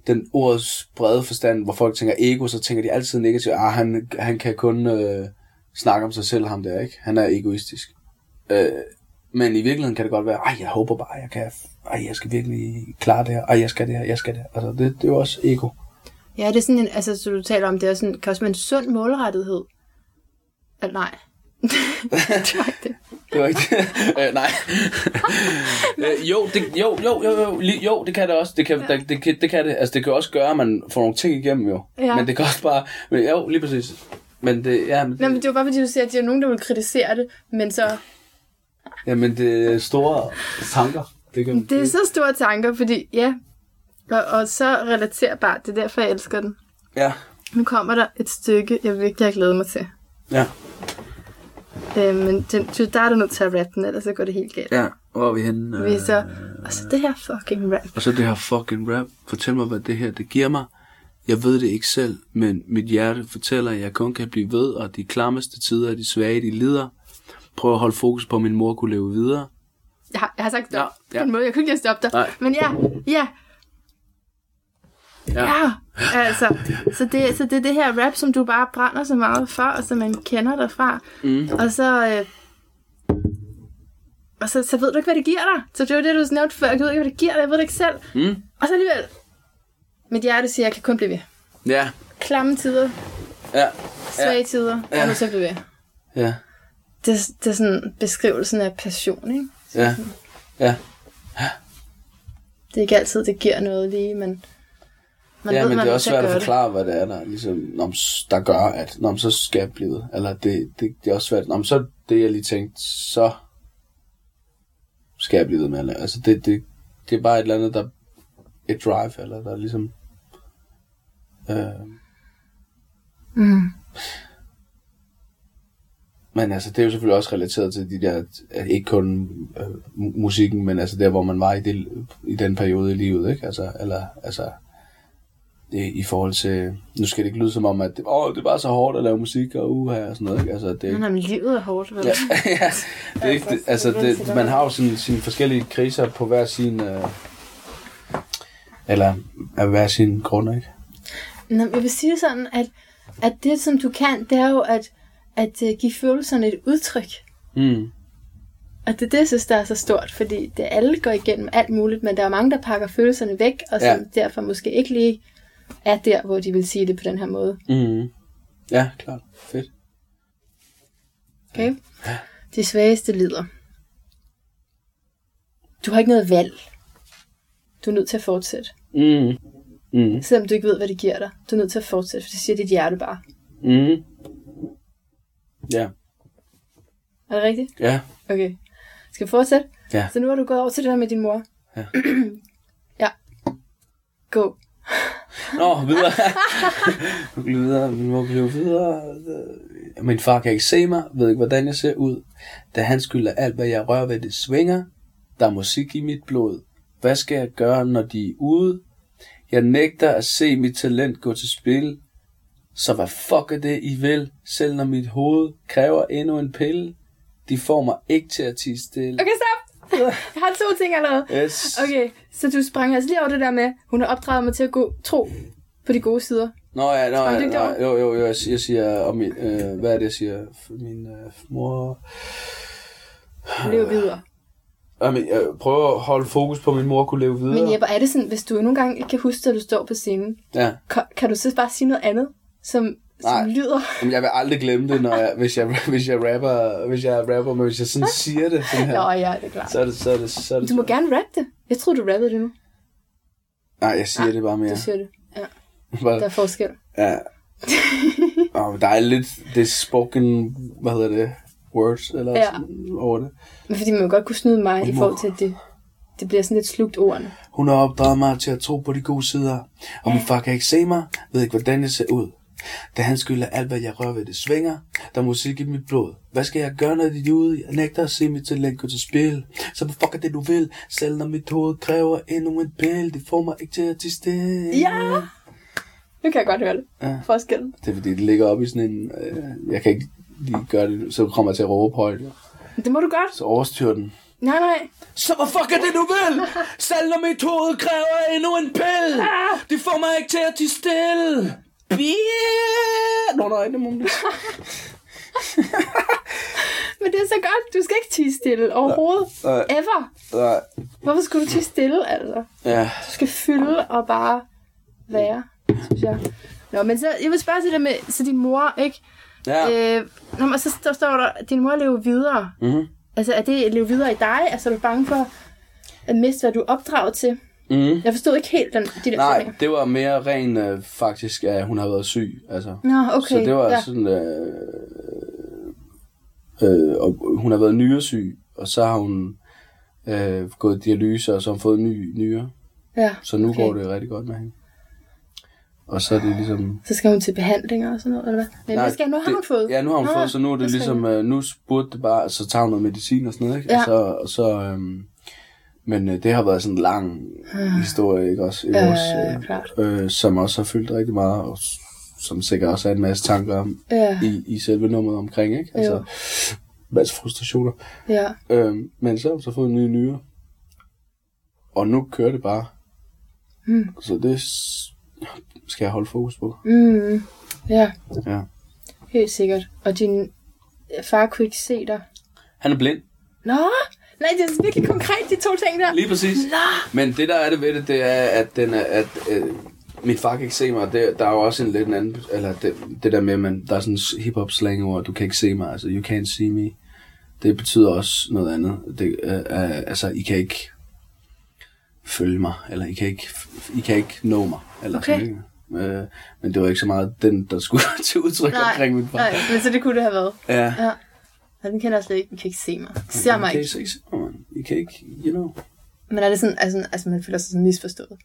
[SPEAKER 2] den ordets brede forstand, hvor folk tænker ego, så tænker de altid negativt, ah, han, han kan kun øh, snakke om sig selv, ham der, ikke? Han er egoistisk. Øh, men i virkeligheden kan det godt være, ej, jeg håber bare, jeg kan, ej, jeg skal virkelig klare det her, ej, jeg skal det her, jeg skal det her. Altså, det, det er jo også ego.
[SPEAKER 1] Ja, det er sådan en, altså, så du taler om, det er sådan, kan også være en sund målrettighed. Eller nej. *laughs* det var ikke det. *laughs*
[SPEAKER 2] Det var ikke det. øh, nej. *laughs* øh, jo, det, jo, jo, jo, jo, li- jo, det kan det også. Det kan, ja. det, det, kan- det kan det. Altså, det kan også gøre, at man får nogle ting igennem, jo.
[SPEAKER 1] Ja.
[SPEAKER 2] Men det kan også bare... Men, jo, lige præcis. Men det, ja, men,
[SPEAKER 1] Nå, men det var bare fordi, du siger, at der er nogen, der vil kritisere det, men så...
[SPEAKER 2] ja, men det er store tanker. Det, kan,
[SPEAKER 1] Det er så store tanker, fordi ja, og, og så relaterbart, det er derfor, jeg elsker den.
[SPEAKER 2] Ja,
[SPEAKER 1] Nu kommer der et stykke, jeg virkelig har glædet mig til.
[SPEAKER 2] Ja.
[SPEAKER 1] Øh, men den, der er du nødt til at rappe den, ellers så går det helt galt.
[SPEAKER 2] Ja, hvor er vi henne?
[SPEAKER 1] Vi er så, og så det her fucking rap.
[SPEAKER 2] Og så det her fucking rap. Fortæl mig, hvad det her det giver mig. Jeg ved det ikke selv, men mit hjerte fortæller, at jeg kun kan blive ved, og de klammeste tider er de svage, de lider. Prøv at holde fokus på, at min mor kunne leve videre.
[SPEAKER 1] Jeg har, jeg har sagt stop
[SPEAKER 2] Ja,
[SPEAKER 1] ja, på en måde. Jeg kunne ikke stoppe dig.
[SPEAKER 2] Nej.
[SPEAKER 1] Men ja, ja,
[SPEAKER 2] Ja.
[SPEAKER 1] ja. Altså, så det, så det er det her rap, som du bare brænder så meget for, og som man kender dig fra.
[SPEAKER 2] Mm.
[SPEAKER 1] Og så... Øh, og så, så ved du ikke, hvad det giver dig. Så det var det, du nævnte før. Jeg ved ikke, hvad det giver dig. Jeg ved det ikke selv.
[SPEAKER 2] Mm.
[SPEAKER 1] Og så alligevel... Mit hjerte siger, at jeg kan kun blive ved.
[SPEAKER 2] Ja,
[SPEAKER 1] Klamme tider,
[SPEAKER 2] ja,
[SPEAKER 1] svage tider, ja.
[SPEAKER 2] Ja.
[SPEAKER 1] og nu så blive ved.
[SPEAKER 2] ja,
[SPEAKER 1] Det, det er sådan beskrivelsen af passion, ikke?
[SPEAKER 2] ja, ja.
[SPEAKER 1] Det er ikke altid, det giver noget lige, men... Man
[SPEAKER 2] ja, men
[SPEAKER 1] man
[SPEAKER 2] det er også svært at
[SPEAKER 1] gøre det.
[SPEAKER 2] forklare, hvad det er, der, ligesom, når, der gør, at når så skal jeg blive. Eller det, det, det er også svært. Når så det, jeg lige tænkte, så skal jeg blive ved med at lave. Altså, det, det, det er bare et eller andet, der et drive, eller der er ligesom... Øh,
[SPEAKER 1] Mm.
[SPEAKER 2] Men altså, det er jo selvfølgelig også relateret til de der, ikke kun øh, mu- musikken, men altså der, hvor man var i, det, i den periode i livet, ikke? Altså, eller, altså, det, i forhold til, nu skal det ikke lyde som om, at det, åh, det er bare så hårdt at lave musik og uha og sådan noget, ikke? Altså, det,
[SPEAKER 1] Men livet er hårdt, vel?
[SPEAKER 2] ja, *laughs* ja, det er ikke, det, altså,
[SPEAKER 1] det
[SPEAKER 2] det, man har jo sine, sine forskellige kriser på hver sin, øh, eller af hver sin grund, ikke?
[SPEAKER 1] Nå, jeg vil sige sådan, at, at det, som du kan, det er jo at, at uh, give følelserne et udtryk.
[SPEAKER 2] Mm.
[SPEAKER 1] Og det er det, jeg synes, der er så stort, fordi det alle går igennem alt muligt, men der er mange, der pakker følelserne væk, og som
[SPEAKER 2] Ja.
[SPEAKER 1] ja. derfor måske ikke lige er der, hvor de vil sige det på den her måde.
[SPEAKER 2] Mm. Ja, klart. Fedt.
[SPEAKER 1] Okay? De svageste lider. Du har ikke noget valg. Du er nødt til at fortsætte.
[SPEAKER 2] Mm. Mm.
[SPEAKER 1] Selvom du ikke ved, hvad det giver dig. Du er nødt til at fortsætte, for det siger dit hjerte bare.
[SPEAKER 2] Mm. Ja,
[SPEAKER 1] Er det rigtigt?
[SPEAKER 2] ja,
[SPEAKER 1] Okay. Skal vi fortsætte?
[SPEAKER 2] Ja.
[SPEAKER 1] Så nu har du gået over til det der med din mor.
[SPEAKER 2] Ja. *clears throat*
[SPEAKER 1] ja. Go.
[SPEAKER 2] Nå, videre. Nu går vi videre. Vi må blive videre. Min far kan ikke se mig, ved ikke, hvordan jeg ser ud. Da han skylder alt, hvad jeg rører ved, det svinger. Der er musik i mit blod. Hvad skal jeg gøre, når de er ude? Jeg nægter at se mit talent gå til spil. Så hvad fuck er det, I vil? Selv når mit hoved kræver endnu en pille. De får mig ikke til at tige stille.
[SPEAKER 1] Okay, stop. *laughs* Jeg har to ting allerede.
[SPEAKER 2] Yes.
[SPEAKER 1] Okay, så du sprang altså lige over det der med, hun har opdraget mig til at gå tro på de gode sider.
[SPEAKER 2] Nå ja, nå, ja, nå, jo, jo, jo, jeg, siger- jeg siger, om min, øh, hvad er det, jeg siger? Min øh, mor...
[SPEAKER 1] Lev videre.
[SPEAKER 2] Jamen, jeg prøver at holde fokus på, at min mor kunne leve videre.
[SPEAKER 1] Men Jeppe, er det sådan, hvis du nogle gange ikke kan huske, at du står på scenen,
[SPEAKER 2] Ja.
[SPEAKER 1] kan, kan du så bare sige noget andet, som,
[SPEAKER 2] Nej.
[SPEAKER 1] som lyder?
[SPEAKER 2] Jamen, jeg vil aldrig glemme det, når jeg, hvis, jeg, hvis jeg rapper, hvis jeg rapper, men hvis jeg sådan *laughs* siger det, sådan her,
[SPEAKER 1] Nå ja, det er klart.
[SPEAKER 2] så er det, så er det, så er det
[SPEAKER 1] Du må gerne rappe det. Jeg tror du rappede det nu.
[SPEAKER 2] Nej, jeg siger
[SPEAKER 1] Nej,
[SPEAKER 2] det bare mere.
[SPEAKER 1] Du siger det. Ja, *laughs*
[SPEAKER 2] Bare-
[SPEAKER 1] der er forskel.
[SPEAKER 2] Ja. *laughs* Og der er lidt, det spoken, hvad hedder det, words, eller
[SPEAKER 1] Ja.
[SPEAKER 2] sådan over det.
[SPEAKER 1] Men fordi man må godt kunne snyde mig i forhold til, at det, det bliver sådan lidt slugt ordene.
[SPEAKER 2] Hun har opdraget mig til at tro på de gode sider. Og min far kan ikke se mig, ved ikke hvordan jeg ser ud. Da han skylder alt, hvad jeg rører ved, det svinger. Der er musik i mit blod. Hvad skal jeg gøre, når de er ude? Jeg nægter at se mit talent gå til spil. Så hvad fuck er det, du vil? Selv når mit hoved kræver endnu en pille. Det får mig ikke til at til stille.
[SPEAKER 1] Ja! Nu kan jeg godt høre det.
[SPEAKER 2] Ja.
[SPEAKER 1] Forskellen.
[SPEAKER 2] Det er fordi, det ligger op i sådan en... Øh, jeg kan ikke lige gøre det, så kommer jeg til at råbe højt.
[SPEAKER 1] Det må du godt.
[SPEAKER 2] Så overstyr den.
[SPEAKER 1] Nej, nej.
[SPEAKER 2] Så hvad fuck er det, du vil? *laughs* Selv når mit hoved kræver endnu en pille. Det får mig ikke til at til stille. Yeah! Nå, nej, det må man *laughs*
[SPEAKER 1] Men det er så godt. Du skal ikke tige stille overhovedet.
[SPEAKER 2] Nej.
[SPEAKER 1] Ever.
[SPEAKER 2] Nej.
[SPEAKER 1] Hvorfor skulle du tige stille, altså?
[SPEAKER 2] Ja.
[SPEAKER 1] Du skal fylde og bare være, synes jeg. Nå, men så, jeg vil spørge til det med, så din mor, ikke?
[SPEAKER 2] Ja.
[SPEAKER 1] Øh, nå, men så står, står der, at din mor lever videre.
[SPEAKER 2] Mhm.
[SPEAKER 1] Altså, er det at leve videre i dig? Altså, er du bange for at miste, hvad du er opdraget til?
[SPEAKER 2] Mhm.
[SPEAKER 1] Jeg forstod ikke helt den, de der
[SPEAKER 2] Nej,
[SPEAKER 1] sætninger.
[SPEAKER 2] det var mere ren øh, faktisk, at hun har været syg. Altså.
[SPEAKER 1] Nå, okay.
[SPEAKER 2] Så det var
[SPEAKER 1] ja.
[SPEAKER 2] sådan... Øh, øh, og hun har været nyresyg, og så har hun øh, gået dialyse, og så har hun fået ny nyre.
[SPEAKER 1] Ja,
[SPEAKER 2] Så nu
[SPEAKER 1] okay.
[SPEAKER 2] går det rigtig godt med hende. Og så er det ligesom...
[SPEAKER 1] Så skal hun til behandlinger og sådan noget, eller hvad? Men
[SPEAKER 2] Nej,
[SPEAKER 1] skal, nu har
[SPEAKER 2] det,
[SPEAKER 1] hun fået.
[SPEAKER 2] Ja, nu har hun
[SPEAKER 1] Nå,
[SPEAKER 2] fået, så nu er det ligesom, øh, nu burde det bare, så tager hun noget medicin og sådan noget, ikke?
[SPEAKER 1] Ja.
[SPEAKER 2] Og så, og så øhm, men øh, det har været sådan en lang historie, ikke også? I vores,
[SPEAKER 1] ja, klart.
[SPEAKER 2] øh, som også har fyldt rigtig meget, og som sikkert også er en masse tanker om,
[SPEAKER 1] Ja,
[SPEAKER 2] i, i selve nummeret omkring, ikke? Altså,
[SPEAKER 1] Jo.
[SPEAKER 2] masse frustrationer.
[SPEAKER 1] ja.
[SPEAKER 2] Øhm, men så har hun så fået en ny nyre. Og nu kører det bare.
[SPEAKER 1] Mm.
[SPEAKER 2] Så det skal jeg holde fokus på.
[SPEAKER 1] Mm, ja,
[SPEAKER 2] Ja.
[SPEAKER 1] helt sikkert. Og din far kunne ikke se dig.
[SPEAKER 2] Han er blind.
[SPEAKER 1] Nå, nej, det er virkelig konkret, de to ting der.
[SPEAKER 2] Lige præcis.
[SPEAKER 1] Nå.
[SPEAKER 2] Men det der er det ved det, det er, at, den er, at øh, min far kan ikke se mig. Det, der er jo også en lidt en anden, eller det, det der med, man, der er sådan en hip-hop slang ord, du kan ikke se mig, altså you can't see me. Det betyder også noget andet. Det, øh, øh, altså, I kan ikke følge mig, eller I kan ikke, I kan ikke nå mig. Eller
[SPEAKER 1] Okay.
[SPEAKER 2] sådan, ikke? Øh, men det var ikke så meget den, der skulle *laughs* til udtryk omkring min far.
[SPEAKER 1] nej, men så det kunne det have været.
[SPEAKER 2] Ja.
[SPEAKER 1] Ja. Og den kender jeg slet ikke. I kan ikke se mig. I ser mig
[SPEAKER 2] I kan
[SPEAKER 1] ikke.
[SPEAKER 2] ikke se mig, man. I kan ikke, you know.
[SPEAKER 1] Men er det sådan, altså, altså man føler sig sådan misforstået?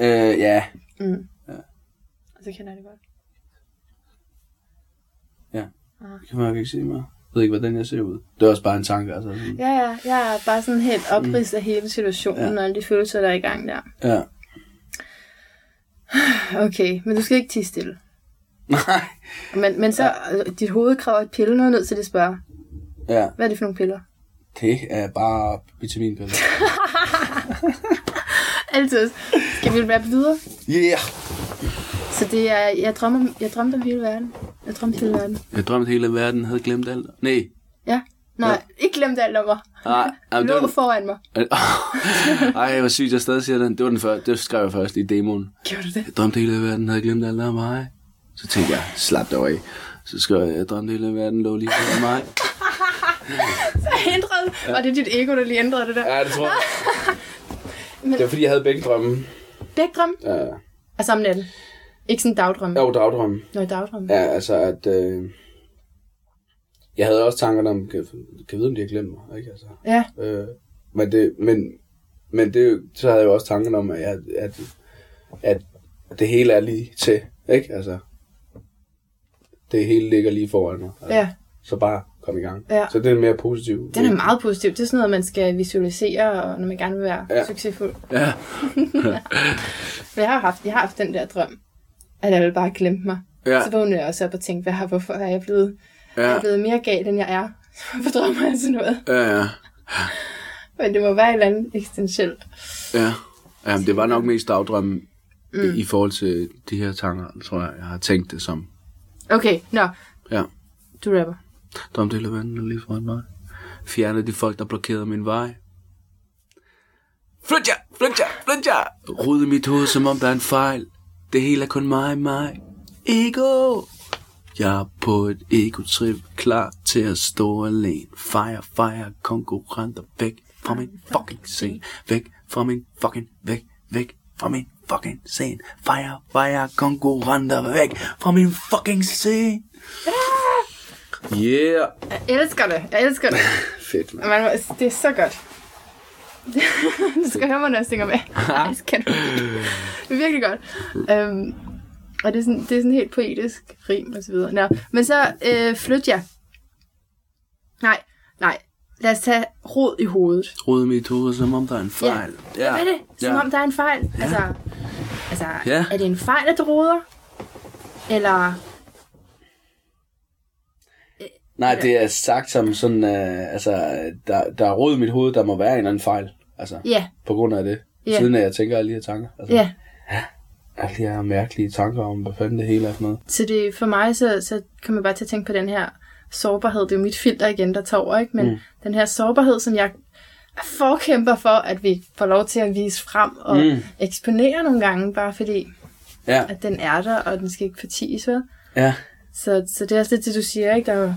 [SPEAKER 2] Øh, ja,
[SPEAKER 1] Mm.
[SPEAKER 2] Ja.
[SPEAKER 1] Og så kender jeg det godt.
[SPEAKER 2] det kan man ikke se mig. Jeg ved ikke, hvordan jeg ser ud. Det er også bare en tanke, altså. Sådan.
[SPEAKER 1] Ja, ja, jeg er bare sådan helt oprids af hele situationen,
[SPEAKER 2] Ja.
[SPEAKER 1] ja. og alle de følelser, der er i gang der.
[SPEAKER 2] Ja. *sighs*
[SPEAKER 1] Okay, men du skal ikke tige stille.
[SPEAKER 2] Nej.
[SPEAKER 1] Men, men så, ja. dit hoved kræver et pille, jeg nødt til at spørge.
[SPEAKER 2] Ja,
[SPEAKER 1] Hvad er det for nogle piller?
[SPEAKER 2] det er bare vitaminpiller. *laughs*
[SPEAKER 1] Altid. Skal vi være videre?
[SPEAKER 2] Yeah!
[SPEAKER 1] Så det er, jeg drømmer, jeg drømte om hele verden. Jeg drømte hele verden.
[SPEAKER 2] Jeg drømte, hele verden havde glemt alt. Nej.
[SPEAKER 1] Ja. Nej,
[SPEAKER 2] Ja.
[SPEAKER 1] ja. ikke glemt alt om mig.
[SPEAKER 2] Nej, jamen, *laughs* det
[SPEAKER 1] Lå
[SPEAKER 2] var...
[SPEAKER 1] foran mig. *laughs*
[SPEAKER 2] Ej, hvor sygt, jeg stadig siger den. Det var den før. Det skrev jeg først i demoen.
[SPEAKER 1] Gjorde du det?
[SPEAKER 2] Jeg drømte, hele verden havde glemt alt om mig. Så tænkte jeg, slap dig af. Så skrev jeg, jeg drømte, hele verden lå lige foran mig.
[SPEAKER 1] Ændrede. Var det dit ego, der lige ændrede det der?
[SPEAKER 2] Ja, det tror jeg. *laughs*
[SPEAKER 1] Men-
[SPEAKER 2] Det var, fordi jeg havde begge drømme.
[SPEAKER 1] Begge drømme?
[SPEAKER 2] Ja.
[SPEAKER 1] Altså om natten. Ikke sådan dagdrømme.
[SPEAKER 2] Jo, dagdrømme.
[SPEAKER 1] Nå, dagdrømme.
[SPEAKER 2] Ja, altså at... Øh, jeg havde også tankerne om, kan, kan vide, om de har glemt mig, ikke? Altså,
[SPEAKER 1] Ja.
[SPEAKER 2] øh, men det, men, men det, så havde jeg jo også tankerne om, at, jeg, at, at det hele er lige til, ikke? Altså, det hele ligger lige foran mig. Altså,
[SPEAKER 1] Ja.
[SPEAKER 2] Så bare kom i gang.
[SPEAKER 1] Ja.
[SPEAKER 2] Så det er mere positivt.
[SPEAKER 1] Den er meget positiv. Det er sådan noget, man skal visualisere, og når man gerne vil være
[SPEAKER 2] Ja.
[SPEAKER 1] succesfuld.
[SPEAKER 2] Ja, *laughs*
[SPEAKER 1] Men jeg har haft, jeg har haft den der drøm, at alle bare glemte mig.
[SPEAKER 2] ja,
[SPEAKER 1] Så vågnede jeg også op og tænkte, hvad har, hvorfor er jeg blevet, ja.
[SPEAKER 2] ja,
[SPEAKER 1] jeg er blevet mere gal, end jeg er? *laughs* Hvorfor drømmer jeg sådan noget?
[SPEAKER 2] ja, ja.
[SPEAKER 1] Men det må være et eller andet eksistentielt.
[SPEAKER 2] ja. Jamen, det var nok mest dagdrømme mm. i, i forhold til de her tanker, tror jeg, jeg har tænkt det som.
[SPEAKER 1] Okay, nå.
[SPEAKER 2] Ja.
[SPEAKER 1] Du rapper.
[SPEAKER 2] Drømte hele verden lige foran mig. Fjerne de folk, der blokerede min vej. Flyt jer, flyt jer, flyt jer. Rud i mit hoved, som om der er en fejl. Det hele er kun mig, mig. Ego. Jeg er på et ego-trip, klar til at stå alene. Fire, fire, konkurrenter væk fra min fucking scene. Væk fra min fucking, væk, væk fra min fucking scene. Fire, fire, konkurrenter væk fra min fucking scene. Yeah.
[SPEAKER 1] Jeg elsker det. Jeg elsker det. *laughs*
[SPEAKER 2] Fedt.
[SPEAKER 1] Man, må- det er så godt. *laughs* du skal høre mig, når jeg synger med. *laughs* Ej, det skal du ikke. Det er virkelig godt. Um, og det er, sådan, det er sådan helt poetisk rim og så videre. Nå, men så øh, flyt jer. Nej, nej. Lad os tage rod i hovedet.
[SPEAKER 2] Rod i mit hoved, som om der er en fejl.
[SPEAKER 1] Ja. Hvad er det? Som
[SPEAKER 2] ja.
[SPEAKER 1] om der er en fejl. Altså, altså
[SPEAKER 2] Ja.
[SPEAKER 1] er det en fejl, at du roder? Eller...
[SPEAKER 2] Nej, det er sagt som sådan, uh, altså, der, der er rod i mit hoved, der må være en eller anden fejl. Altså,
[SPEAKER 1] Ja,
[SPEAKER 2] på grund af det.
[SPEAKER 1] Ja.
[SPEAKER 2] Siden af, jeg tænker alle de her tanker. Altså,
[SPEAKER 1] ja.
[SPEAKER 2] Alle de her mærkelige tanker om, hvad fanden det hele er for noget.
[SPEAKER 1] Så det, for mig, så, så kan man bare til at tænke på den her sårbarhed. Det er jo mit filter igen, der tager over, ikke? Men mm. den her sårbarhed, som jeg er forkæmper for, at vi får lov til at vise frem og
[SPEAKER 2] mm.
[SPEAKER 1] eksponere nogle gange, bare fordi,
[SPEAKER 2] Ja,
[SPEAKER 1] at den er der, og den skal ikke forties, vel?
[SPEAKER 2] ja.
[SPEAKER 1] Så, så det er også lidt det, du siger, ikke? Der er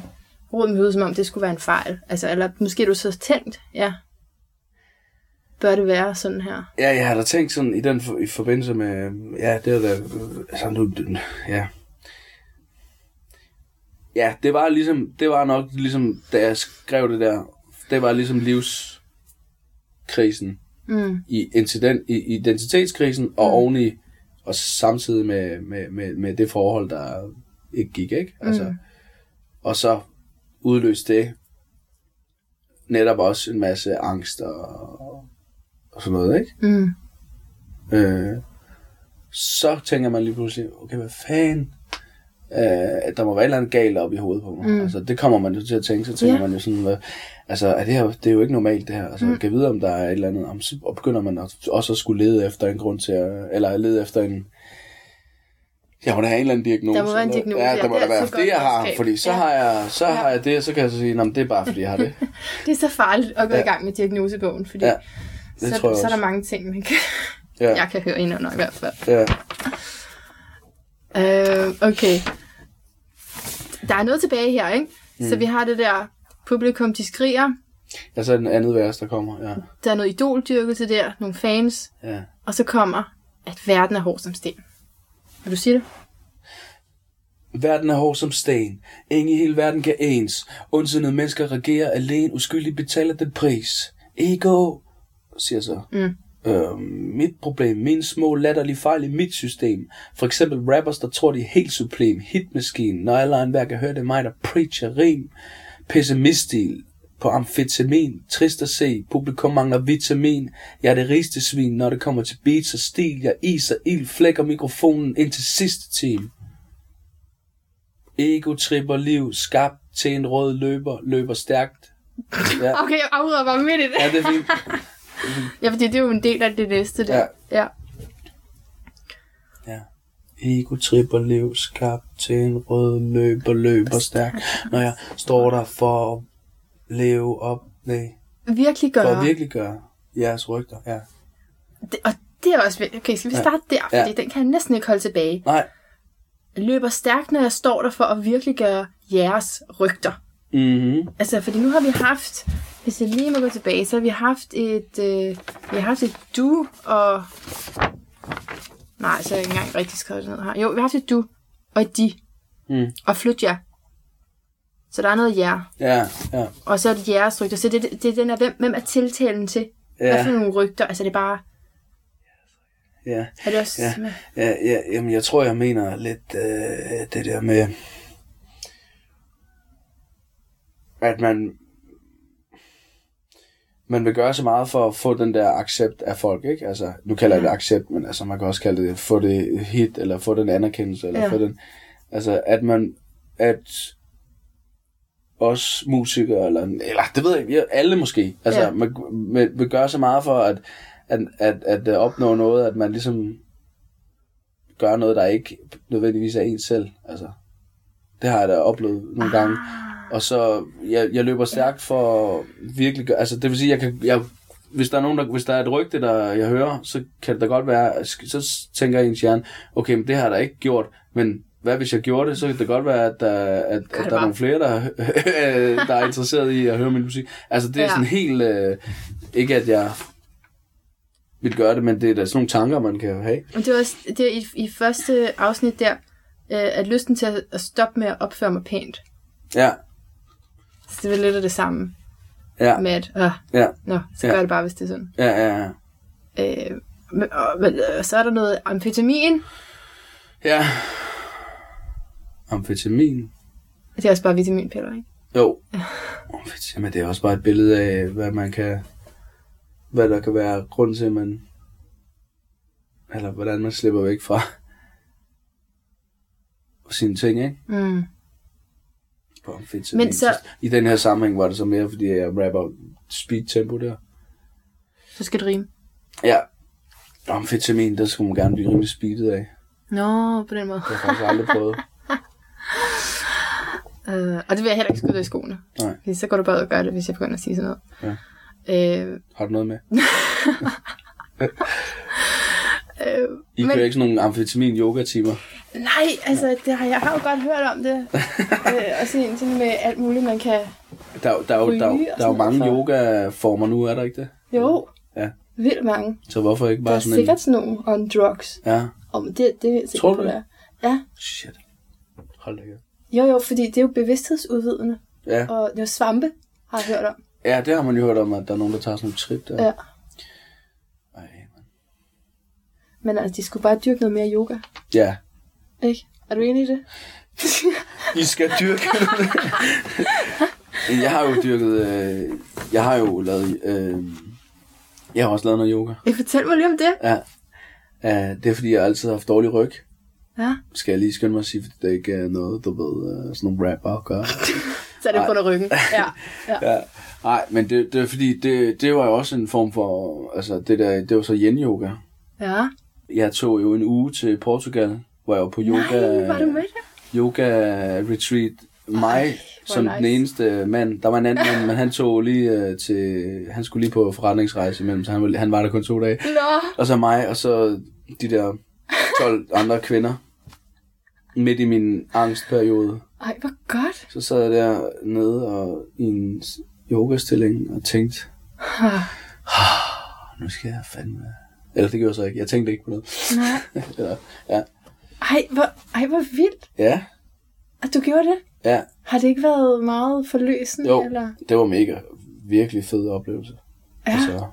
[SPEAKER 1] rod med hovedet, som om det skulle være en fejl. Altså, eller måske du så tænkt, ja, bør det være sådan her?
[SPEAKER 2] Ja, jeg har da tænkt sådan i den for, i forbindelse med, ja, det er da, altså nu, ja. Ja, det var ligesom, det var nok ligesom, da jeg skrev det der, det var ligesom livskrisen
[SPEAKER 1] Mm.
[SPEAKER 2] i, incident, i identitetskrisen og mm. oveni og samtidig med, med, med, med det forhold, der ikke gik, ikke? Altså, mm. Og så udløste det netop også en masse angst og, og sådan noget, ikke?
[SPEAKER 1] Mm.
[SPEAKER 2] Øh, så tænker man lige pludselig, okay, hvad fanden? Øh, der må være et eller andet galt op i hovedet på mig. Mm. Altså, det kommer man jo til at tænke, så tænker
[SPEAKER 1] Ja.
[SPEAKER 2] man jo sådan, hvad, altså, er det, her, det er jo ikke normalt det her. Altså, mm. kan vide, om der er et eller andet, om, og begynder man også at skulle lede efter en grund til at, eller lede efter en, må da have en eller anden diagnose.
[SPEAKER 1] Der må være en diagnose,
[SPEAKER 2] Ja,
[SPEAKER 1] ja,
[SPEAKER 2] der må
[SPEAKER 1] det
[SPEAKER 2] da
[SPEAKER 1] er
[SPEAKER 2] være det, jeg har, fordi så
[SPEAKER 1] Ja.
[SPEAKER 2] har jeg, så
[SPEAKER 1] Ja.
[SPEAKER 2] har jeg det, så kan jeg så sige, "Nå, men det er bare, fordi jeg har det. *laughs*
[SPEAKER 1] Det er så farligt at gå
[SPEAKER 2] Ja.
[SPEAKER 1] i gang med diagnosebogen, fordi
[SPEAKER 2] Ja,
[SPEAKER 1] ja,
[SPEAKER 2] det
[SPEAKER 1] så,
[SPEAKER 2] tror jeg
[SPEAKER 1] så er der mange ting, man kan,
[SPEAKER 2] Ja, *laughs*
[SPEAKER 1] jeg kan høre ind under i hvert fald.
[SPEAKER 2] ja.
[SPEAKER 1] Øh, okay. Der er noget tilbage her, ikke? Mm. Så vi har det der publikum, de skriger.
[SPEAKER 2] ja, så er den andet vers, der kommer, ja.
[SPEAKER 1] Der er noget idoldyrkelse der, nogle fans.
[SPEAKER 2] ja.
[SPEAKER 1] Og så kommer, at verden er hård som sten. Vil du sige det?
[SPEAKER 2] Verden er hård som sten. Ingen i hele verden kan ens. Ondsindede mennesker regerer alene. Uskyldigt betaler den pris. Ego, siger så.
[SPEAKER 1] Mm.
[SPEAKER 2] Øh, mit problem, mine små latterlige fejl i mit system. For eksempel rappers, der tror, de er helt supreme. Hitmaskinen, når alle enhver kan høre det er mig, der preacher rim. Pessimiststil på amfetamin. Trist at se, publikum mangler vitamin. Jeg er det rigeste svin, når det kommer til beats og stil. Jeg is og ild flækker mikrofonen ind til sidste team. Ego tripper liv, skabt til en rød løber, løber stærkt. Ja, *laughs*
[SPEAKER 1] Okay, jeg afbryder bare midt i det.
[SPEAKER 2] ja det er fint. *laughs*
[SPEAKER 1] Ja, fordi det er jo en del af det næste der.
[SPEAKER 2] Ja.
[SPEAKER 1] ja.
[SPEAKER 2] Ja. Ego tripper liv, skabt til en rød løber, løber stærkt. Når jeg står der for leve op, nej,
[SPEAKER 1] Virkelig
[SPEAKER 2] for
[SPEAKER 1] gøre.
[SPEAKER 2] at virkelig gøre jeres rygter, ja.
[SPEAKER 1] Det, og det er også. Okay, skal vi
[SPEAKER 2] Ja.
[SPEAKER 1] starte der? Fordi
[SPEAKER 2] Ja.
[SPEAKER 1] den kan jeg næsten ikke holde tilbage.
[SPEAKER 2] Nej.
[SPEAKER 1] Jeg løber stærkt, når jeg står der for at virkelig gøre jeres rygter.
[SPEAKER 2] Mhm.
[SPEAKER 1] Altså, fordi nu har vi haft, hvis jeg lige må gå tilbage, så har vi haft et, øh, vi har haft et du og... Nej, så har jeg ikke engang rigtig skrevet det ned her. Jo, vi har haft et du og et de
[SPEAKER 2] Mm.
[SPEAKER 1] og flyt jer. Så der er noget jer.
[SPEAKER 2] Ja, ja,
[SPEAKER 1] Og så er det jeres rygter. Så det, det, det er den der, hvem, hvem er tiltalen til? Ja. Hvad for
[SPEAKER 2] ja,
[SPEAKER 1] nogle rygter? Altså, det er bare...
[SPEAKER 2] ja.
[SPEAKER 1] Er det også...
[SPEAKER 2] Ja. Ja, ja, jamen jeg tror, jeg mener lidt øh, det der med, at man, man vil gøre så meget for at få den der accept af folk, ikke? Altså, nu kalder jeg det accept, men altså, man kan også kalde det, få det hit, eller få den anerkendelse, eller
[SPEAKER 1] Ja.
[SPEAKER 2] ja. få den, altså, at man, at os musikere, eller, eller det ved jeg ikke, alle måske, altså,
[SPEAKER 1] Ja.
[SPEAKER 2] man, man vil gøre så meget for at, at, at, at, at opnå noget, at man ligesom gør noget, der ikke nødvendigvis er en selv. Altså, det har jeg da oplevet nogle gange.
[SPEAKER 1] Ah.
[SPEAKER 2] Og så, jeg, jeg løber stærkt for at virkelig gøre, altså det vil sige, jeg kan, jeg, hvis der er nogen, der, hvis der er et rygte, der jeg hører, så kan det da godt være, så tænker jeg i ens hjerne, okay, men det har jeg da ikke gjort, men hvad hvis jeg gjorde det, så kan det godt være, at der, at, at der er
[SPEAKER 1] bare.
[SPEAKER 2] nogle flere, der, *laughs* der er interesseret i at høre min musik. Altså det er
[SPEAKER 1] Ja.
[SPEAKER 2] sådan helt, øh, ikke at jeg vil gøre det, men det er da sådan nogle tanker, man kan have.
[SPEAKER 1] Og det var også det er i, i første afsnit der, øh, at lysten til at, at stoppe med at opføre mig pænt.
[SPEAKER 2] Ja,
[SPEAKER 1] Så det var lidt af det samme
[SPEAKER 2] ja,
[SPEAKER 1] med, at øh,
[SPEAKER 2] ja,
[SPEAKER 1] nå, så
[SPEAKER 2] Ja.
[SPEAKER 1] gør det bare, hvis det er sådan.
[SPEAKER 2] ja, ja, ja.
[SPEAKER 1] Øh, men, og, men, øh, så er der noget amfetamin.
[SPEAKER 2] Ja. Amfetamin.
[SPEAKER 1] Det er også bare vitaminpiller, ikke?
[SPEAKER 2] Jo. Amfetamin, det er også bare et billede af, hvad man kan... Hvad der kan være grund til, at man... Eller hvordan man slipper væk fra... sine ting, ikke?
[SPEAKER 1] Mm.
[SPEAKER 2] På amfetamin.
[SPEAKER 1] Men så-
[SPEAKER 2] I den her sammenhæng var det så mere, fordi jeg rapper speed tempo der.
[SPEAKER 1] Så skal det rime.
[SPEAKER 2] Ja. Amfetamin, der skulle man gerne blive rimelig speedet af.
[SPEAKER 1] Nå, på den måde.
[SPEAKER 2] Det har jeg faktisk aldrig prøvet. *laughs*
[SPEAKER 1] Øh, og det vil jeg heller ikke skyde i skoene.
[SPEAKER 2] Nej.
[SPEAKER 1] Fordi så går du bare ud og gør det, hvis jeg begynder at sige sådan noget. Ja. Øh,
[SPEAKER 2] Har du noget med? *laughs*
[SPEAKER 1] øh,
[SPEAKER 2] I
[SPEAKER 1] Men-
[SPEAKER 2] kører ikke sådan nogle amfetamin-yoga-timer?
[SPEAKER 1] nej, altså, det har, jeg har jo godt hørt om det. *laughs* øh, og sådan sådan med alt muligt, man kan...
[SPEAKER 2] Der, er der, er jo, der, er
[SPEAKER 1] og
[SPEAKER 2] der er jo
[SPEAKER 1] sådan
[SPEAKER 2] mange yogaformer nu, er der ikke det?
[SPEAKER 1] Jo,
[SPEAKER 2] Ja.
[SPEAKER 1] vildt mange.
[SPEAKER 2] Så hvorfor ikke
[SPEAKER 1] Der er
[SPEAKER 2] bare sådan
[SPEAKER 1] sikkert sådan nogle on drugs.
[SPEAKER 2] en... Ja,
[SPEAKER 1] Og det, det er jeg sikker
[SPEAKER 2] Tror du
[SPEAKER 1] det er. Ja,
[SPEAKER 2] shit. Hold da.
[SPEAKER 1] Jo jo, fordi det er jo bevidsthedsudvidende.
[SPEAKER 2] Ja.
[SPEAKER 1] Og det er jo svampe, har jeg hørt om.
[SPEAKER 2] ja, det har man jo hørt om, at der er nogen, der tager sådan nogle trip der.
[SPEAKER 1] Ja.
[SPEAKER 2] Ej, man.
[SPEAKER 1] Men altså, de skulle bare dyrke noget mere yoga,
[SPEAKER 2] Ja.
[SPEAKER 1] ikke? Er du enig i det? *laughs*
[SPEAKER 2] I skal dyrke Jeg har jo dyrket... Øh, jeg har jo lavet... Øh, jeg har også lavet noget yoga.
[SPEAKER 1] Jeg fortæl mig lige om det.
[SPEAKER 2] Ja. ja. Det er fordi, jeg altid har haft dårlig ryg.
[SPEAKER 1] Ja,
[SPEAKER 2] Skal jeg lige skynde mig at sige, fordi det ikke er noget, du ved, øh, sådan nogle rapper gør. *laughs*
[SPEAKER 1] så er det på af ryggen. *laughs* Ja, ja.
[SPEAKER 2] ja. Nej, men det, det er fordi, det, det var jo også en form for... Altså, det der, det var så yen-yoga.
[SPEAKER 1] ja.
[SPEAKER 2] Jeg tog jo en uge til Portugal, hvor jeg var på yoga...
[SPEAKER 1] Nej, var du med der?
[SPEAKER 2] yoga retreat. Mig
[SPEAKER 1] hvor
[SPEAKER 2] som
[SPEAKER 1] nice.
[SPEAKER 2] den eneste mand. Der var en anden mand, men han tog lige øh, til... Han skulle lige på forretningsrejse imellem, så han, var- han var der kun to dage.
[SPEAKER 1] Nå,
[SPEAKER 2] Og så mig, og så de der 12 andre kvinder. Midt i min angstperiode.
[SPEAKER 1] ej, hvor godt.
[SPEAKER 2] Så sad jeg der nede og i en yogastilling og tænkte,
[SPEAKER 1] Ah,
[SPEAKER 2] nu skal jeg fandme... Eller det gjorde jeg så ikke. Jeg tænkte ikke på noget.
[SPEAKER 1] Nej. *laughs*
[SPEAKER 2] Eller, ja.
[SPEAKER 1] Ej, hvor, ej, hvor vildt,
[SPEAKER 2] Ja,
[SPEAKER 1] at du gjorde det.
[SPEAKER 2] ja.
[SPEAKER 1] Har det ikke været meget forløsende?
[SPEAKER 2] Jo,
[SPEAKER 1] Eller?
[SPEAKER 2] det var mega, virkelig fed oplevelse.
[SPEAKER 1] Ja,
[SPEAKER 2] Altså,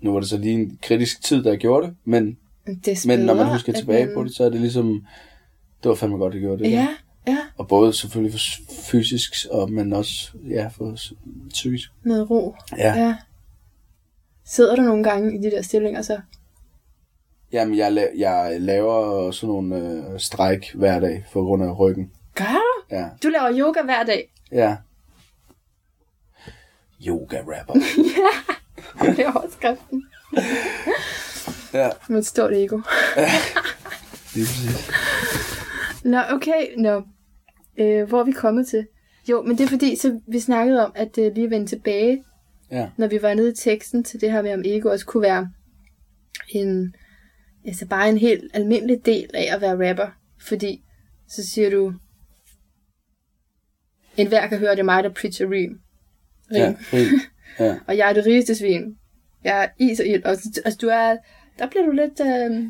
[SPEAKER 2] nu var det så lige en kritisk tid, der jeg gjorde det, men,
[SPEAKER 1] det
[SPEAKER 2] men når man husker tilbage
[SPEAKER 1] man-
[SPEAKER 2] på det, så er det ligesom, det var fandme godt, det gjorde det.
[SPEAKER 1] Ja, ja,
[SPEAKER 2] Og både selvfølgelig for fysisk, og, men også ja, for psykisk.
[SPEAKER 1] med ro.
[SPEAKER 2] Ja. ja.
[SPEAKER 1] Ja. Sidder du nogle gange i de der stillinger så?
[SPEAKER 2] Jamen, jeg, la- jeg laver sådan nogle øh, stræk hver dag, for grund af ryggen.
[SPEAKER 1] Gør du?
[SPEAKER 2] Ja,
[SPEAKER 1] Du laver yoga hver dag.
[SPEAKER 2] ja. Yoga-rapper. *laughs*
[SPEAKER 1] Det er overskriften. *laughs*
[SPEAKER 2] ja,
[SPEAKER 1] Med et stort ego. *laughs*
[SPEAKER 2] lige præcis.
[SPEAKER 1] Nå, okay. Nå. Øh, hvor er vi kommet til? Jo, men det er fordi, så vi snakkede om, at øh, lige vende tilbage,
[SPEAKER 2] Ja,
[SPEAKER 1] når vi var nede i teksten til det her med, om ego også kunne være en, altså bare en helt almindelig del af at være rapper. Fordi så siger du, en hver kan høre, det er mig, der preacher rim. rim.
[SPEAKER 2] ja, rig. *laughs* ja.
[SPEAKER 1] Og jeg er det rigeste svin. Jeg er is og ild. Og, altså, du er, der bliver du lidt... Øh...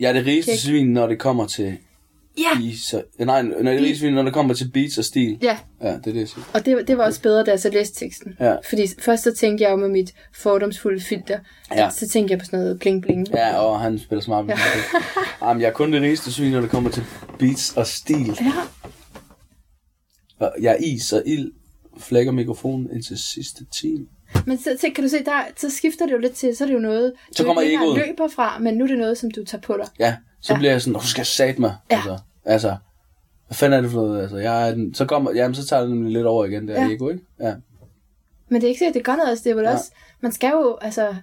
[SPEAKER 2] Jeg er det rigeste
[SPEAKER 1] Kæk.
[SPEAKER 2] svin, når det kommer til
[SPEAKER 1] Ja!
[SPEAKER 2] beats. Og, nej, når det rigeste svin, når det kommer til beats og stil.
[SPEAKER 1] Ja,
[SPEAKER 2] Ja, det er det, jeg siger.
[SPEAKER 1] og det, det var også bedre, da jeg så læste teksten.
[SPEAKER 2] Ja.
[SPEAKER 1] Fordi først så tænkte jeg jo med mit fordomsfulde filter,
[SPEAKER 2] Ja.
[SPEAKER 1] så tænkte jeg på sådan noget bling bling.
[SPEAKER 2] Ja, og han spiller smart. Ja. *laughs* Jamen, jeg er kun det rigeste svin, når det kommer til beats og stil.
[SPEAKER 1] Ja.
[SPEAKER 2] Og jeg er is og ild. Flækker mikrofonen indtil sidste time.
[SPEAKER 1] Men så, så kan du se, der, så skifter det jo lidt til, så er det jo noget,
[SPEAKER 2] Så
[SPEAKER 1] du
[SPEAKER 2] kommer
[SPEAKER 1] ikke længere
[SPEAKER 2] egoet.
[SPEAKER 1] løber fra, men nu er det noget, som du tager på dig.
[SPEAKER 2] Ja, så
[SPEAKER 1] Ja.
[SPEAKER 2] bliver jeg sådan, du skal sat mig.
[SPEAKER 1] Ja.
[SPEAKER 2] Altså, altså, hvad fanden er det for noget? Altså, jeg er den, så, kommer, jamen, så tager det nemlig lidt over igen, det
[SPEAKER 1] Ja.
[SPEAKER 2] ja. ego, ikke? Ja.
[SPEAKER 1] Men det er ikke sikkert, det gør noget, altså, det er vel
[SPEAKER 2] Ja.
[SPEAKER 1] også, man skal jo altså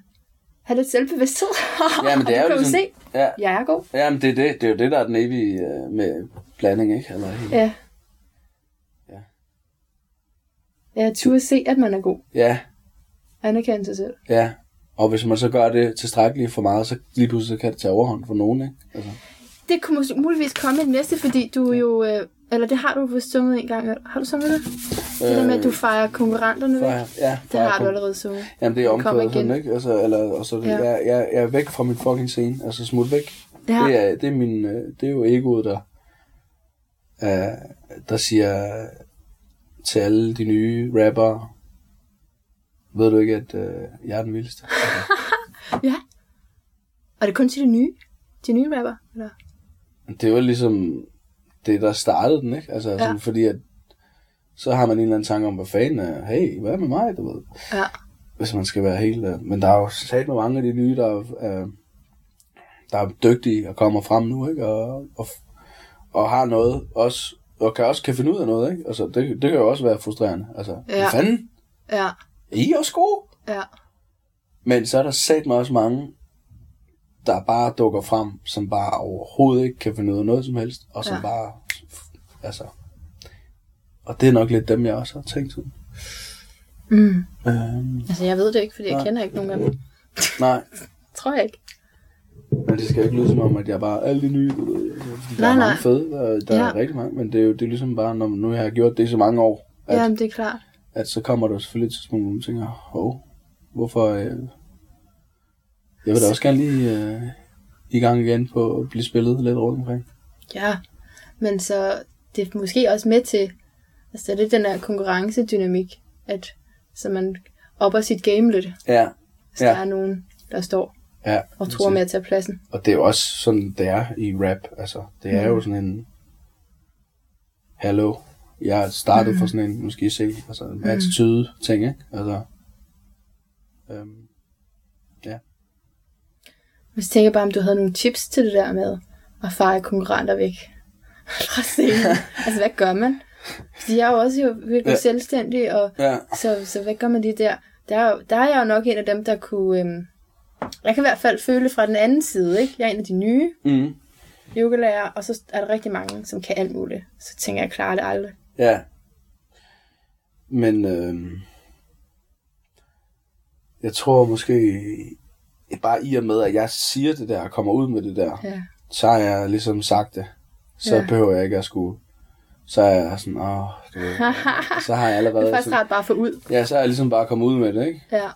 [SPEAKER 1] have lidt selvbevidsthed. *laughs*
[SPEAKER 2] Ja, men det er
[SPEAKER 1] du *laughs*
[SPEAKER 2] jo ligesom...
[SPEAKER 1] se,
[SPEAKER 2] Ja,
[SPEAKER 1] jeg er god.
[SPEAKER 2] ja men det er, det, det er jo det, der er den evige øh, med blanding, ikke? Eller, helt-
[SPEAKER 1] Ja.
[SPEAKER 2] Ja.
[SPEAKER 1] Ja, turde se, at man er god.
[SPEAKER 2] ja,
[SPEAKER 1] Anerkende sig selv.
[SPEAKER 2] ja. Og hvis man så gør det tilstrækkeligt for meget, så lige pludselig kan det tage overhånd for nogen, ikke? Altså,
[SPEAKER 1] Det kunne måske muligvis komme i den næste, fordi du jo... Øh, eller det har du vist sunget en gang. Har du sunget det? Det der med, at du fejrer konkurrenterne væk.
[SPEAKER 2] Øh, for, ja,
[SPEAKER 1] Det har du allerede sunget.
[SPEAKER 2] Jamen, det er omkvædet sådan, ikke? Altså, eller, og så,
[SPEAKER 1] Ja.
[SPEAKER 2] jeg, jeg, jeg er væk fra min fucking scene. Altså, smut væk.
[SPEAKER 1] Ja.
[SPEAKER 2] Det, er, det, er min, øh, det er jo egoet, der, uh, der siger til alle de nye rappere, ved du ikke, at uh, jeg er den vildeste? *laughs*
[SPEAKER 1] Ja. Og det er kun til de nye? De nye rapper? Eller?
[SPEAKER 2] det var ligesom det, der startede den, ikke? Altså,
[SPEAKER 1] Ja.
[SPEAKER 2] sådan, fordi at, så har man en eller anden tanke om, hvad fanden er, hey, hvad med mig, du ved?
[SPEAKER 1] Ja.
[SPEAKER 2] hvis man skal være helt... øh, Men der er jo sat med mange af de nye, der er, øh, der er dygtige og kommer frem nu, ikke? Og, og, og har noget også, og kan også kan finde ud af noget, ikke? Altså, det, det kan jo også være frustrerende. Altså,
[SPEAKER 1] Ja.
[SPEAKER 2] ja. fanden?
[SPEAKER 1] Ja.
[SPEAKER 2] Er I også gode?
[SPEAKER 1] Ja.
[SPEAKER 2] Men så er der sat med også mange, der bare dukker frem, som bare overhovedet ikke kan finde ud af noget som helst, og som
[SPEAKER 1] Ja.
[SPEAKER 2] bare... Altså... Og det er nok lidt dem, jeg også har tænkt sådan.
[SPEAKER 1] Mm.
[SPEAKER 2] Øhm,
[SPEAKER 1] Altså, jeg ved det ikke, fordi jeg
[SPEAKER 2] Nej.
[SPEAKER 1] kender ikke nogen af dem. *laughs*
[SPEAKER 2] nej,
[SPEAKER 1] Tror jeg ikke.
[SPEAKER 2] Men det skal ikke lyde som om, at jeg bare er alle de nye, fordi der
[SPEAKER 1] Nej,
[SPEAKER 2] er
[SPEAKER 1] nej.
[SPEAKER 2] mange fede, der, der
[SPEAKER 1] ja.
[SPEAKER 2] er rigtig mange, men det er jo det er ligesom bare, når nu jeg har gjort det i så mange år, at,
[SPEAKER 1] Jamen, det er klart.
[SPEAKER 2] At så kommer der selvfølgelig et tidspunkt, hvor man tænker, hov, hvorfor... Øh, jeg vil da også gerne lige øh, i gang igen på at blive spillet lidt rundt omkring.
[SPEAKER 1] Ja. Men så det er måske også med til, altså det er den her konkurrencedynamik, at så man opper sit game lidt,
[SPEAKER 2] Ja,
[SPEAKER 1] hvis ja. der er nogen, der står
[SPEAKER 2] Ja,
[SPEAKER 1] og tror med at tage pladsen.
[SPEAKER 2] Og det er jo også sådan, det er i rap. Altså, det er
[SPEAKER 1] Mm.
[SPEAKER 2] jo sådan en... Hallo, jeg startede
[SPEAKER 1] Mm.
[SPEAKER 2] for sådan en, I se, altså en attitude ting, ikke? Altså, øhm,
[SPEAKER 1] Hvis jeg tænker bare, om du havde nogle tips til det der med at feje konkurrenter væk fra scenen. *laughs* altså, hvad gør man? De er jo også jo virkelig
[SPEAKER 2] Ja.
[SPEAKER 1] ja. selvstændige, og
[SPEAKER 2] ja,
[SPEAKER 1] så, så hvad gør man lige der? Der er, der er jeg jo nok en af dem, der kunne... Øhm, jeg kan i hvert fald føle fra den anden side, ikke? Jeg er en af de nye
[SPEAKER 2] mm,
[SPEAKER 1] yogalærer, og så er der rigtig mange, som kan alt muligt. Så tænker jeg, jeg klarer det aldrig.
[SPEAKER 2] Ja. Men øhm, jeg tror måske, bare i og med, at jeg siger det der, og kommer ud med det der,
[SPEAKER 1] Ja.
[SPEAKER 2] så har jeg ligesom sagt det. Så
[SPEAKER 1] Ja.
[SPEAKER 2] behøver jeg ikke at skulle... Så er jeg sådan, åh, du ved, *laughs* så har jeg
[SPEAKER 1] Det
[SPEAKER 2] allerede...
[SPEAKER 1] er faktisk
[SPEAKER 2] sådan,
[SPEAKER 1] bare få ud.
[SPEAKER 2] ja, så er jeg ligesom bare kommet ud med det, ikke?
[SPEAKER 1] Ja.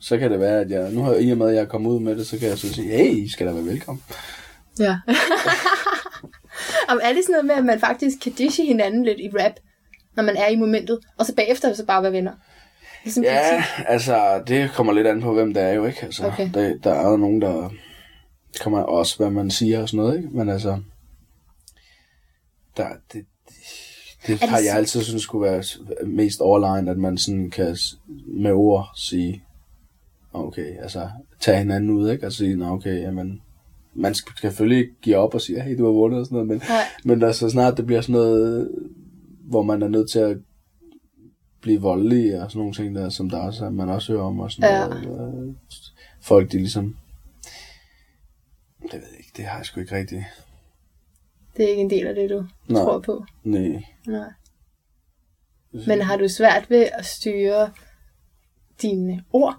[SPEAKER 2] Så kan det være, at jeg... Nu har i og med, at jeg er kommet ud med det, så kan jeg så sige, hey, I skal da være velkommen.
[SPEAKER 1] Ja. *laughs* Om det sådan noget med, at man faktisk kan dishe hinanden lidt i rap, når man er i momentet, og så bagefter så bare være venner? Ligesom
[SPEAKER 2] Ja,
[SPEAKER 1] politik.
[SPEAKER 2] altså, det kommer lidt an på, hvem det er jo, ikke? Altså,
[SPEAKER 1] Okay.
[SPEAKER 2] der, der er jo nogen, der kommer også, hvad man siger og sådan noget, ikke? Men altså, der, det, det, har jeg altid synes skulle være mest overlegnet, at man sådan kan med ord sige, okay, altså, tage hinanden ud, ikke? Og sige, nå, okay, jamen, man skal selvfølgelig ikke give op og sige, hey, du har vundet og sådan noget, men,
[SPEAKER 1] Nej.
[SPEAKER 2] men der, så snart det bliver sådan noget, hvor man er nødt til at blive voldelig og sådan nogle ting der, som der også, man også hører om og sådan
[SPEAKER 1] Ja.
[SPEAKER 2] noget. Øh, folk, de ligesom, det ved jeg ikke, det har jeg sgu ikke rigtigt.
[SPEAKER 1] Det er ikke en del af det, du
[SPEAKER 2] Nej.
[SPEAKER 1] tror på.
[SPEAKER 2] Nej.
[SPEAKER 1] Nej. Men har du svært ved at styre dine ord?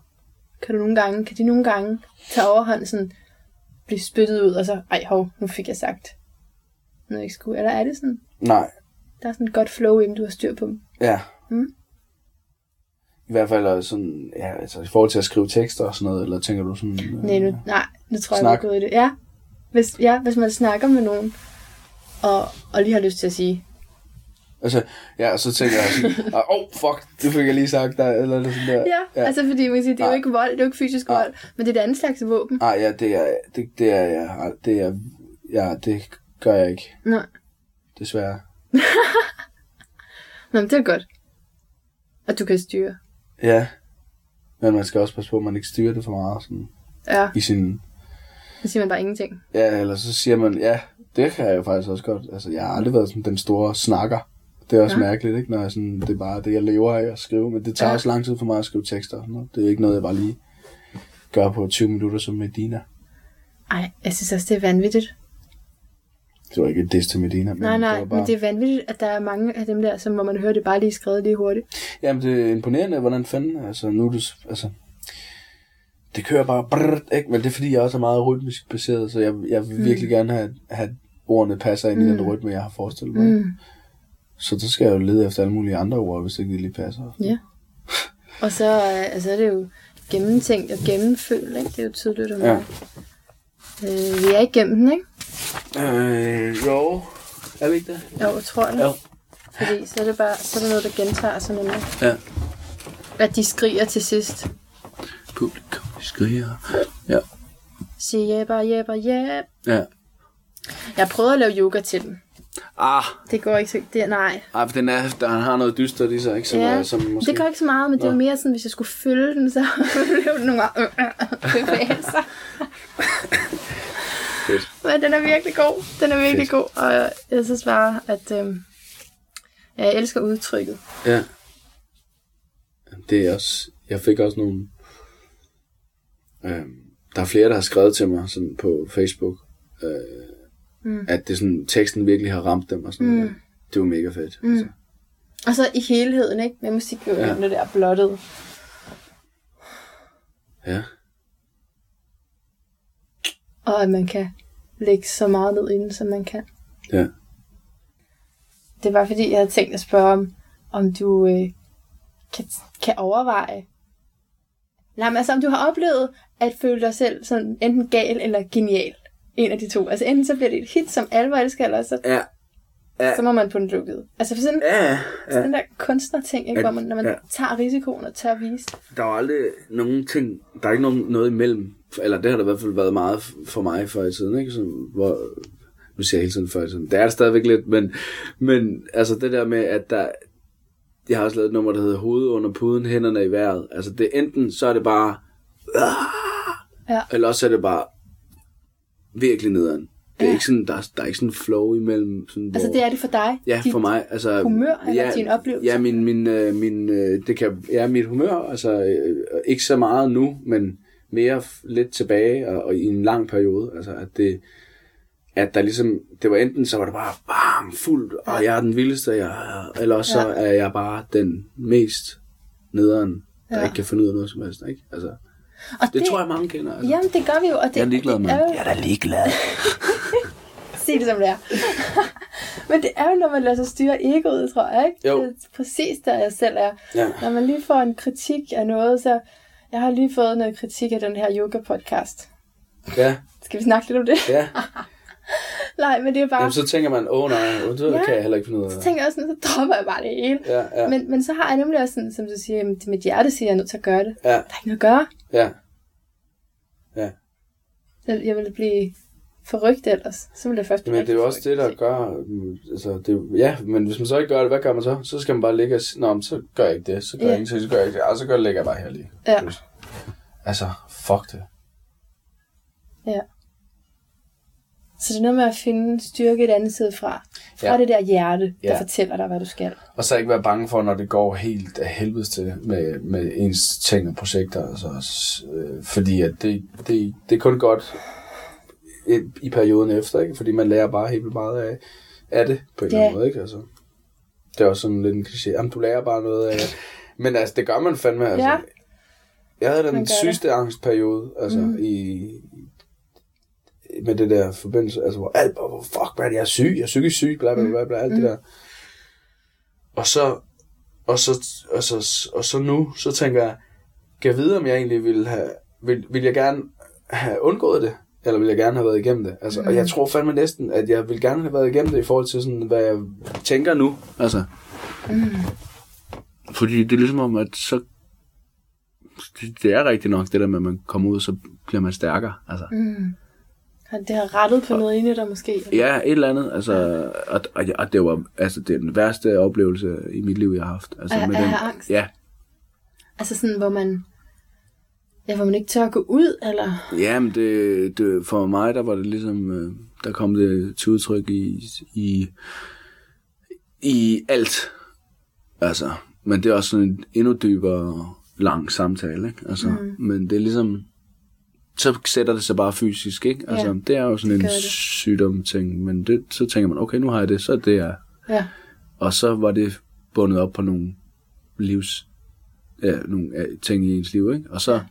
[SPEAKER 1] Kan du nogle gange, kan de nogle gange tage overhånd, sådan blive spyttet ud, og så, ej hov, nu fik jeg sagt noget jeg ikke skulle. Eller er det sådan,
[SPEAKER 2] Nej,
[SPEAKER 1] der er sådan et godt flow i dem, du har styr på dem?
[SPEAKER 2] ja.
[SPEAKER 1] Mm.
[SPEAKER 2] I hvert fald er sådan, ja, altså i forhold til at skrive tekster og sådan noget, eller tænker du sådan... øh,
[SPEAKER 1] Nej, nu, nej, nu tror jeg,
[SPEAKER 2] Snak.
[SPEAKER 1] jeg er gået i det. Ja. Hvis, ja, hvis man snakker med nogen, og, og lige har lyst til at sige,
[SPEAKER 2] Altså, ja, og så tænker jeg sådan, åh, oh, fuck, det fik jeg lige sagt der, eller sådan der.
[SPEAKER 1] ja, ja. altså fordi man kan sige, det er jo
[SPEAKER 2] Nej.
[SPEAKER 1] ikke vold, det er jo ikke fysisk
[SPEAKER 2] Nej.
[SPEAKER 1] vold, men det er et andet slags våben.
[SPEAKER 2] Ah, ja, det er, det, det er, ja, det er, ja, det gør jeg ikke,
[SPEAKER 1] Nej.
[SPEAKER 2] desværre. *laughs*
[SPEAKER 1] Nå, men det er godt. Og du kan styre.
[SPEAKER 2] Ja, men man skal også passe på, at man ikke styrer det for meget sådan,
[SPEAKER 1] Ja,
[SPEAKER 2] i sin...
[SPEAKER 1] så siger man bare ingenting.
[SPEAKER 2] Ja, eller så siger man, ja, det kan jeg jo faktisk også godt. Altså, jeg har aldrig været sådan den store snakker. Det er også
[SPEAKER 1] Ja.
[SPEAKER 2] mærkeligt, ikke? Når jeg sådan, det er bare det, jeg lever af at skrive. Men det tager
[SPEAKER 1] Ja.
[SPEAKER 2] også lang tid for mig at skrive tekster. noget. Det er ikke noget, jeg bare lige gør på 20 minutter som Medina.
[SPEAKER 1] Ej, jeg synes også, det er vanvittigt.
[SPEAKER 2] Det var ikke et diss til Medina, men
[SPEAKER 1] nej,
[SPEAKER 2] det
[SPEAKER 1] nej,
[SPEAKER 2] var bare...
[SPEAKER 1] men det er vanvittigt, at der er mange af dem der, som hvor man hører det bare lige skrevet lige hurtigt.
[SPEAKER 2] Jamen, det er imponerende, hvordan fanden, altså nu er det, altså, det kører bare, brrrt, ikke? men det er fordi, jeg også er meget rytmisk baseret, så jeg, jeg vil virkelig gerne have, have ordene passer ind i den rytme, jeg har forestillet mig.
[SPEAKER 1] Mm.
[SPEAKER 2] Så så skal jeg jo lede efter alle mulige andre ord, hvis ikke det lige passer.
[SPEAKER 1] Ja. Og så øh, altså, er det jo gennemtænkt og gennemfølt, ikke? Det er jo tydeligt om
[SPEAKER 2] Ja.
[SPEAKER 1] ja. øh, Vi er igennem den, ikke?
[SPEAKER 2] Øh, jo. Er vi ikke det?
[SPEAKER 1] Jo, jeg tror det.
[SPEAKER 2] Jo.
[SPEAKER 1] Fordi så er det bare så er der noget, der gentager sig nemlig.
[SPEAKER 2] Ja.
[SPEAKER 1] At de skriger til sidst.
[SPEAKER 2] Publikum skriger. Ja.
[SPEAKER 1] Siger jæber, jæber, jæb.
[SPEAKER 2] Ja.
[SPEAKER 1] Jeg prøvede at lave yoga til dem.
[SPEAKER 2] Ah,
[SPEAKER 1] Det går ikke så... Det, nej.
[SPEAKER 2] ej, for den er, der han har noget dystert i sig, ikke? Som,
[SPEAKER 1] Ja,
[SPEAKER 2] er, som måske...
[SPEAKER 1] det gør ikke så meget, men det var
[SPEAKER 2] Nå.
[SPEAKER 1] mere sådan, hvis jeg skulle følge den, så *laughs* blev det nogle øh, øh, bevægelser. Men den er virkelig god. Den er virkelig
[SPEAKER 2] Fedt.
[SPEAKER 1] god, og jeg, synes bare, at øh, jeg elsker udtrykket.
[SPEAKER 2] Ja. Det er også... Jeg fik også nogle... Øh, der er flere, der har skrevet til mig sådan på Facebook, øh,
[SPEAKER 1] Mm.
[SPEAKER 2] at det sådan, teksten virkelig har ramt dem og sådan
[SPEAKER 1] Mm.
[SPEAKER 2] noget. Det var mega fedt.
[SPEAKER 1] Mm.
[SPEAKER 2] Altså.
[SPEAKER 1] Og så i helheden, ikke? Med musik,
[SPEAKER 2] Ja.
[SPEAKER 1] der blottet.
[SPEAKER 2] Ja.
[SPEAKER 1] Og at man kan lægge så meget ned i den, som man kan.
[SPEAKER 2] Ja.
[SPEAKER 1] Det var fordi, jeg havde tænkt at spørge om, om du øh, kan, kan overveje. Nej, men altså om du har oplevet at føle dig selv sådan enten gal eller genial. En af de to. Altså enten så bliver det et hit, som alle elsker, eller så,
[SPEAKER 2] Ja. Ja.
[SPEAKER 1] så må man på den lukket. Altså for sådan,
[SPEAKER 2] Ja,
[SPEAKER 1] ja. den der kunstnerting, ikke,
[SPEAKER 2] At-
[SPEAKER 1] hvor man, når man
[SPEAKER 2] ja.
[SPEAKER 1] ja. tager risikoen og tør at vise.
[SPEAKER 2] der var aldrig nogen ting, der er ikke nogen, noget imellem eller det har der i hvert fald været meget for mig før i tiden, ikke? Sådan, hvor, nu siger jeg hele tiden før i tiden, det er det stadigvæk lidt, men, men altså det der med, at der, jeg har også lavet et nummer, der hedder Hovedet under puden, hænderne i vejret. Altså det er enten, så er det bare,
[SPEAKER 1] Ja.
[SPEAKER 2] eller også er det bare virkelig nederen. Det er
[SPEAKER 1] Ja.
[SPEAKER 2] ikke sådan, der, er- der er ikke sådan en flow imellem. Sådan,
[SPEAKER 1] Altså,
[SPEAKER 2] hvor-
[SPEAKER 1] det er det for dig?
[SPEAKER 2] Ja,
[SPEAKER 1] Dit
[SPEAKER 2] for mig. Altså,
[SPEAKER 1] humør eller din oplevelse?
[SPEAKER 2] Ja, min, min, øh, min, øh, det kan, ja, mit humør, altså øh, ikke så meget nu, men mere lidt tilbage og, og i en lang periode. Altså, at det, at der ligesom, det var enten, så var det bare bam, fuldt, og jeg er den vildeste, jeg er, eller også så
[SPEAKER 1] Ja.
[SPEAKER 2] er jeg bare den mest nederen, der
[SPEAKER 1] Ja.
[SPEAKER 2] ikke kan finde ud af noget som helst, ikke? Altså,
[SPEAKER 1] Og
[SPEAKER 2] det, tror jeg, mange kender. Altså.
[SPEAKER 1] Jamen, det gør vi jo. Og det,
[SPEAKER 2] Jeg er ligeglad,
[SPEAKER 1] det
[SPEAKER 2] mand.
[SPEAKER 1] er jo-
[SPEAKER 2] Jeg er da ligeglad. *laughs*
[SPEAKER 1] Sig det som det er. *laughs* Men det er jo, når man lader sig styre egoet, tror jeg, ikke?
[SPEAKER 2] Jo.
[SPEAKER 1] Det er præcis der, jeg selv er.
[SPEAKER 2] Ja.
[SPEAKER 1] Når man lige får en kritik af noget, så... Jeg har lige fået noget kritik af den her yoga-podcast.
[SPEAKER 2] Ja,
[SPEAKER 1] Skal vi snakke lidt om det?
[SPEAKER 2] ja. *laughs*
[SPEAKER 1] Nej, men det er bare...
[SPEAKER 2] Jamen, så tænker man, åh oh, nej, det
[SPEAKER 1] Ja.
[SPEAKER 2] kan jeg heller ikke finde ud af.
[SPEAKER 1] så tænker jeg også så dropper jeg bare det hele.
[SPEAKER 2] Ja, ja,
[SPEAKER 1] Men, men så har jeg nemlig også sådan, som du siger, jamen, det mit hjerte siger, at jeg er nødt til at gøre det.
[SPEAKER 2] ja,
[SPEAKER 1] Der er ikke noget at gøre.
[SPEAKER 2] ja. Ja.
[SPEAKER 1] Jeg, jeg ville blive forrygt ellers. Så ville jeg først blive
[SPEAKER 2] Men det er jo også det, der gør... mm, Altså, det, er ja, men hvis man så ikke gør det, hvad gør man så? Så skal man bare ligge og sige, Nå, men så gør jeg ikke det, så gør
[SPEAKER 1] Ja.
[SPEAKER 2] jeg ingenting, så gør jeg ikke det, og så gør jeg, ligger jeg bare her lige.
[SPEAKER 1] Ja.
[SPEAKER 2] Altså, fuck det.
[SPEAKER 1] Ja. Så det er noget med at finde styrke et andet sted fra. Fra
[SPEAKER 2] Ja.
[SPEAKER 1] det der hjerte, der
[SPEAKER 2] Ja.
[SPEAKER 1] fortæller dig, hvad du skal.
[SPEAKER 2] Og så ikke være bange for, når det går helt af helvedes til med, med ens ting og projekter. Altså, øh, fordi at det, det, det er kun godt i, i perioden efter, ikke? Fordi man lærer bare helt vildt meget af, af det, på en eller anden
[SPEAKER 1] Ja.
[SPEAKER 2] måde, ikke? Altså, det er også sådan lidt en kliché. Jamen, du lærer bare noget af *laughs* Men altså, det gør man fandme. Altså,
[SPEAKER 1] Ja.
[SPEAKER 2] Jeg havde den sygeste angstperiode, altså, mm. i, med det der forbindelse, altså, hvor alt bare, hvor fuck, man, jeg er syg, jeg er psykisk syg, bla, bla, bla, bla, alt mm. det der. Og så, og så, og så, og så nu, så tænker jeg, kan jeg vide, om jeg egentlig ville have, vil, vil jeg gerne have undgået det, eller vil jeg gerne have været igennem det? Altså, mm. Og jeg tror fandme næsten, at jeg vil gerne have været igennem det i forhold til sådan, hvad jeg tænker nu. Altså. Mm. Fordi det er ligesom om, at så det, det er rigtigt nok, det der med, at man kommer ud, så bliver man stærkere. Altså.
[SPEAKER 1] Mm. Har- Det har rettet på noget inde dig måske.
[SPEAKER 2] Ja, et eller andet. Altså, og, og, og det var altså, det er den værste oplevelse i mit liv, jeg har haft. Altså,
[SPEAKER 1] At-
[SPEAKER 2] med
[SPEAKER 1] at
[SPEAKER 2] den,
[SPEAKER 1] angst?
[SPEAKER 2] Ja,
[SPEAKER 1] Altså sådan, hvor man... Ja, hvor man ikke tør at gå ud, eller...
[SPEAKER 2] ja men det, det, for mig, der var det ligesom, øh, der kom det til udtryk i, i, i alt. Altså, men det er også sådan en endnu dybere, lang samtale, ikke? Altså, mm. men det er ligesom, så sætter det sig bare fysisk, ikke? Altså,
[SPEAKER 1] Ja,
[SPEAKER 2] det er jo sådan en sygdom ting, men det, så tænker man, okay, nu har jeg det, så er det jeg
[SPEAKER 1] Ja.
[SPEAKER 2] Og så var det bundet op på nogle livs ja, nogle ja, ting i ens liv, ikke? Og så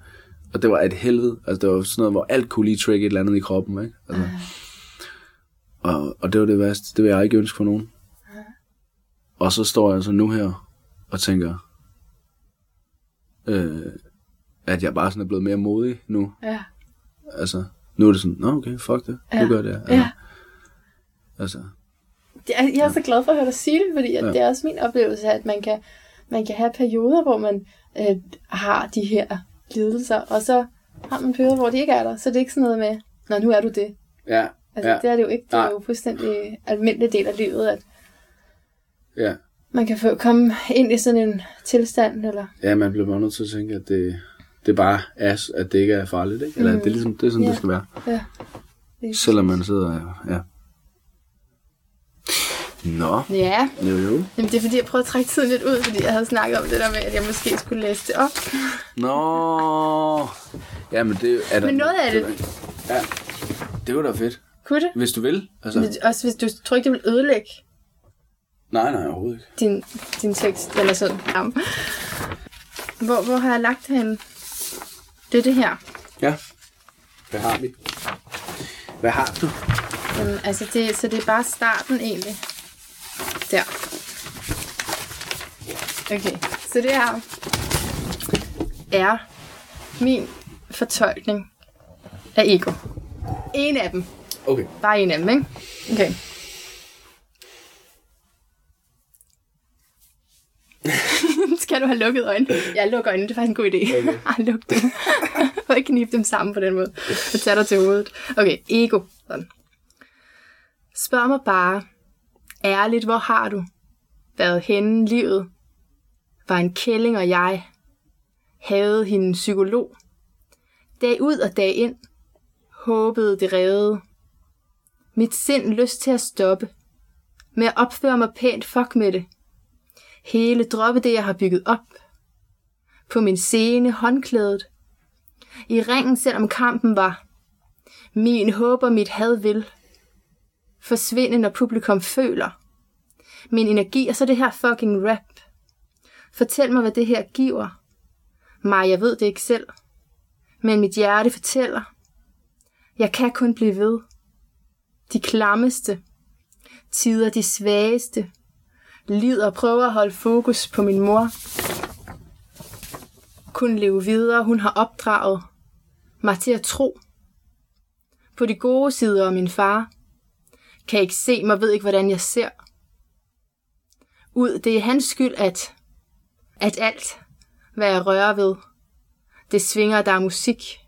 [SPEAKER 2] og det var et helvede. Altså det var sådan noget, hvor alt kunne lige trigge et eller andet i kroppen, ikke? Altså, og, og det var det værste. Det vil jeg ikke ønske for nogen. Og så står jeg så nu her og tænker, øh, at jeg bare sådan er blevet mere modig nu.
[SPEAKER 1] Ja.
[SPEAKER 2] Altså, nu er det sådan, nå okay, fuck det. Nu
[SPEAKER 1] Ja.
[SPEAKER 2] gør jeg det. Altså,
[SPEAKER 1] Ja.
[SPEAKER 2] altså,
[SPEAKER 1] Det er, jeg er så glad for at høre dig sige det, fordi ja.
[SPEAKER 2] Ja.
[SPEAKER 1] det er også min oplevelse, at man kan, man kan have perioder, hvor man øh, har de her lidelser, og så har man perioder, hvor de ikke er der. Så det er ikke sådan noget med, nå, nu er du det.
[SPEAKER 2] ja,
[SPEAKER 1] Altså,
[SPEAKER 2] ja,
[SPEAKER 1] det er det jo ikke. Det er jo fuldstændig almindelig del af livet, at
[SPEAKER 2] ja.
[SPEAKER 1] man kan få, komme ind i sådan en tilstand, eller...
[SPEAKER 2] Ja, man bliver bare nødt til at tænke, at det, det bare er, at det ikke er farligt, ikke? Eller mm. det er ligesom, det er sådan,
[SPEAKER 1] Ja.
[SPEAKER 2] det skal være.
[SPEAKER 1] Ja.
[SPEAKER 2] Selvom man sidder ja. Nå,
[SPEAKER 1] Ja,
[SPEAKER 2] jo jo.
[SPEAKER 1] Jamen, det er fordi, jeg prøvede at trække tiden lidt ud, fordi jeg havde snakket om det der med, at jeg måske skulle læse det op.
[SPEAKER 2] Nå. Ja, men det er der...
[SPEAKER 1] Men noget af det-
[SPEAKER 2] Ja, det var da fedt.
[SPEAKER 1] Kunne det?
[SPEAKER 2] Hvis du vil. Altså,
[SPEAKER 1] Hvis- Også hvis du tror ikke, det vil ødelægge
[SPEAKER 2] nej, nej, overhovedet ikke.
[SPEAKER 1] din, din tekst, eller sådan. Jamen. Hvor, hvor har jeg lagt det henne? Det er det her.
[SPEAKER 2] Ja. Hvad har vi? Hvad har du?
[SPEAKER 1] Jamen, altså det, så det er bare starten egentlig. Der. Okay, så det her er min fortolkning af ego. En af dem.
[SPEAKER 2] Okay.
[SPEAKER 1] Bare en af dem, ikke? Okay. *laughs* *laughs* skal du have lukket øjnene. Jeg lukker øjnene, det er faktisk en god idé.
[SPEAKER 2] Okay.
[SPEAKER 1] Ej, *laughs* luk dem. *laughs* Og ikke knibe dem sammen på den måde. Og tage dig til hovedet. Okay, ego. Sådan. Spørg mig bare, ærligt, hvor har du været henne livet? Var en kælling og jeg havde hende psykolog. Dag ud og dag ind håbede det redde. Mit sind lyst til at stoppe. Med at opføre mig pænt, fuck med det. Hele droppe det, jeg har bygget op. På min scene håndklædet. I ringen, selvom kampen var. Min håber, mit had vil. Forsvinde, når publikum føler. Min energi, og så det her fucking rap. Fortæl mig, hvad det her giver. Mig, jeg ved det ikke selv. Men mit hjerte fortæller. Jeg kan kun blive ved. De klammeste. Tider de svageste. Lider og prøver at holde fokus på min mor. Kun leve videre. Hun har opdraget mig til at tro. På de gode sider af min far. Kan ikke se mig, ved ikke, hvordan jeg ser. Ud, det er hans skyld, at, at alt, hvad jeg rører ved, det svinger, der er musik.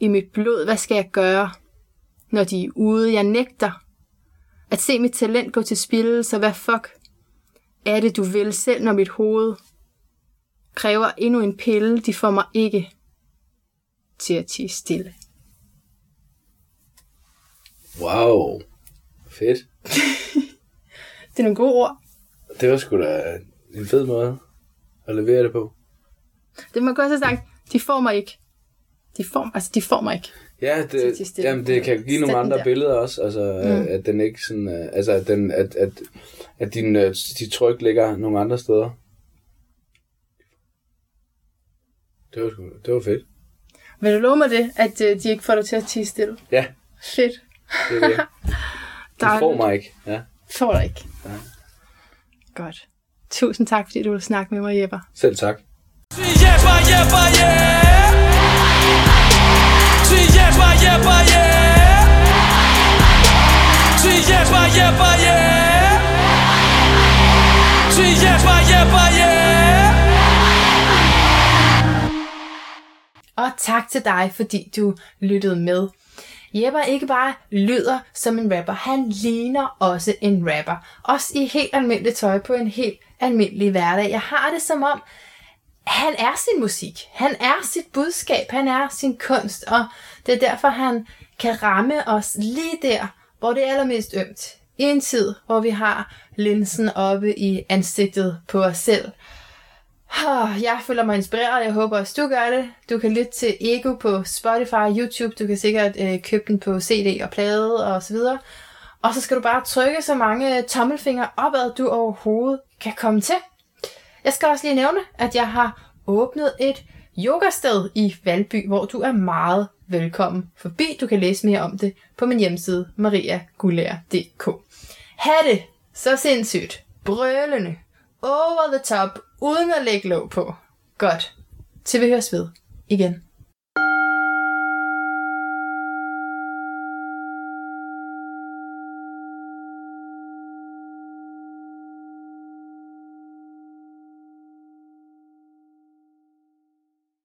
[SPEAKER 1] I mit blod, hvad skal jeg gøre, når de er ude? Jeg nægter at se mit talent gå til spil, så hvad fuck er det, du vil, selv når mit hoved kræver endnu en pille, de får mig ikke til at tige stille.
[SPEAKER 2] Wow. Fedt. *laughs*
[SPEAKER 1] Det er nogle gode ord.
[SPEAKER 2] Det var sgu da en fed måde at levere det på.
[SPEAKER 1] Det må jeg godt have sagt. De får mig ikke. De får, altså, de får mig ikke.
[SPEAKER 2] Ja,
[SPEAKER 1] Til- til
[SPEAKER 2] det,
[SPEAKER 1] stille.
[SPEAKER 2] jamen, det kan give nogle andre
[SPEAKER 1] der.
[SPEAKER 2] billeder også, altså, mm. at den ikke sådan, øh, altså, at, den, at, at, at din, øh, dit tryk ligger nogle andre steder. Det var, det var fedt.
[SPEAKER 1] Vil du love mig det, at øh, de ikke får dig til at tige stille?
[SPEAKER 2] Ja,
[SPEAKER 1] Fedt.
[SPEAKER 2] det er det. *laughs* Du får mig ikke. Ja,
[SPEAKER 1] Får dig ikke. Godt. Tusind tak, fordi du vil snakke med mig, Jepper.
[SPEAKER 2] selv tak.
[SPEAKER 3] Jeppa, jeppa, yeah. Sig jeppa, yeah. Sig jeppa, jeppa, yeah. Sig jeppa, jeppa, yeah.
[SPEAKER 1] Og tak til dig, fordi du lyttede med. Jepper ikke bare lyder som en rapper, han ligner også en rapper. Også i helt almindeligt tøj på en helt almindelig hverdag. Jeg har det som om, han er sin musik. Han er sit budskab. Han er sin kunst. Og det er derfor, han kan ramme os lige der, hvor det er allermest ømt. I en tid, hvor vi har linsen oppe i ansigtet på os selv. Jeg føler mig inspireret, jeg håber også du gør det. Du kan lytte til Ego på Spotify og YouTube, du kan sikkert øh, købe den på CD og plade og så videre. Og så skal du bare trykke så mange tommelfingre opad, du overhovedet kan komme til. Jeg skal også lige nævne, at jeg har åbnet et yogasted i Valby, hvor du er meget velkommen forbi. Du kan læse mere om det på min hjemmeside mariagulær.dk. Ha' det så sindssygt, brølende, over the top, uden at lægge låg på. Godt. Til vi høres ved igen.